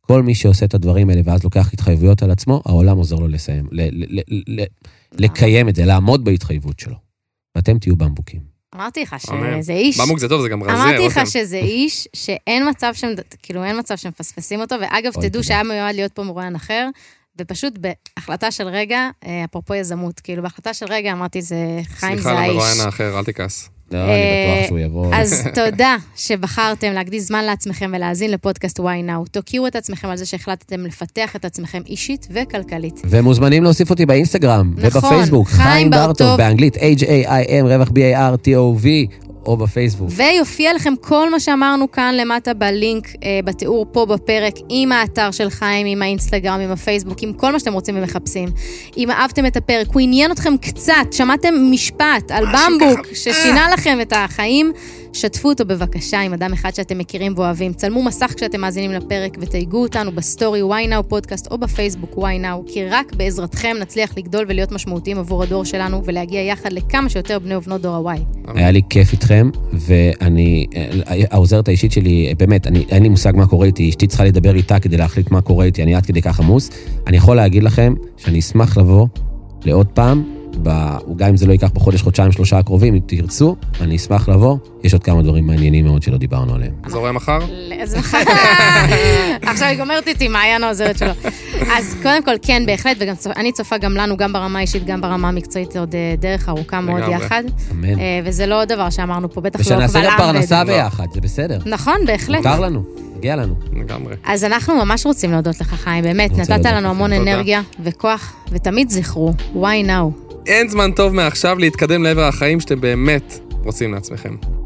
כל מי שעושה את הדברים האלה ואז לוקח התחייבויות על עצמו, העולם עוזר לו לסיים, ל- ל- ל- ל- לקיים את זה, לעמוד בהתחייבות שלו. ואתם תהיו במבוקים. אמרתי לך. שזה איש. במוק זה טוב, זה גם רזה. אמרתי לך רותם. שזה איש שאין מצב שהם, כאילו אין מצב שמפספסים אותו, ואגב, תדעו. שהיה מיועד להיות פה מרואיין אחר, ופשוט בהחלטה של רגע, אה, אפרופו יזמות, כאילו בהחלטה של רגע אמרתי, זה חיים זה סליחה האיש. למרואיין האחר, אל תכעס. לא, אה, אני בטוח שהוא יבוא. אז תודה שבחרתם להקדיש זמן לעצמכם ולהאזין לפודקאסט וואי נאו. תוקירו את עצמכם על זה שהחלטתם לפתח את עצמכם אישית וכלכלית. ומוזמנים להוסיף אותי באינסטגרם נכון, ובפייסבוק, חיים. בר-טוב, באנגלית H-A-I-M, רווח B-A-R-T-O-V, או בפייסבוק. ויופיע לכם כל מה שאמרנו כאן למטה בלינק, אה, בתיאור פה בפרק, עם האתר של חיים, עם האינסטגרם, עם הפייסבוק, עם כל מה שאתם רוצים ומחפשים. אם אהבתם את הפרק, הוא עניין אתכם קצת, שמעתם משפט על במבוק ששינה לכם את החיים, שתפו אותו בבקשה עם אדם אחד שאתם מכירים ואוהבים. צלמו מסך כשאתם מאזינים לפרק ותייגו אותנו בסטורי why now פודקאסט או בפייסבוק why now, כי רק בעזרתכם נצליח לגדול ולהיות משמעותיים עבור הדור שלנו ולהגיע יחד לכמה שיותר בני ובנות דור ה-Y. היה לי כיף איתכם, ואני, העוזרת האישית שלי, באמת, אני, אין לי מושג מה קורה איתי, אשתי צריכה לדבר איתה כדי להחליט מה קורה איתי, אני עד כדי כך עמוס. אני יכול להגיד לכם שאני אשמח לבוא לעוד פעם, ב, גם אם זה לא ייקח בחודש, חודשיים, שלושה הקרובים, אם תרצו, אני אשמח לבוא. יש עוד כמה דברים מעניינים מאוד שלא דיברנו עליהם. זורם מחר? אז [LAUGHS] עכשיו היא גומרת איתי, מעיין העוזרת שלו. אז קודם כל, כן, בהחלט, וגם צופ- אני צופה גם לנו, גם ברמה האישית, גם ברמה המקצועית, עוד אה, דרך ארוכה מאוד. יחד. אמן. אה, וזה לא דבר שאמרנו פה, בטח לא ושנעשה קבל גם עם פרנסה ועד. ביחד, זה בסדר. נכון, בהחלט. מותר לנו, מגיע לנו. לגמרי. אז אנחנו ממש רוצים להודות לך, חיים, באמת, נתת לנו המון. אנרגיה וכוח, ותמיד זכרו, why now. אין זמן טוב מעכשיו להתקדם לעבר החיים שאתם באמת רוצים לעצמכם.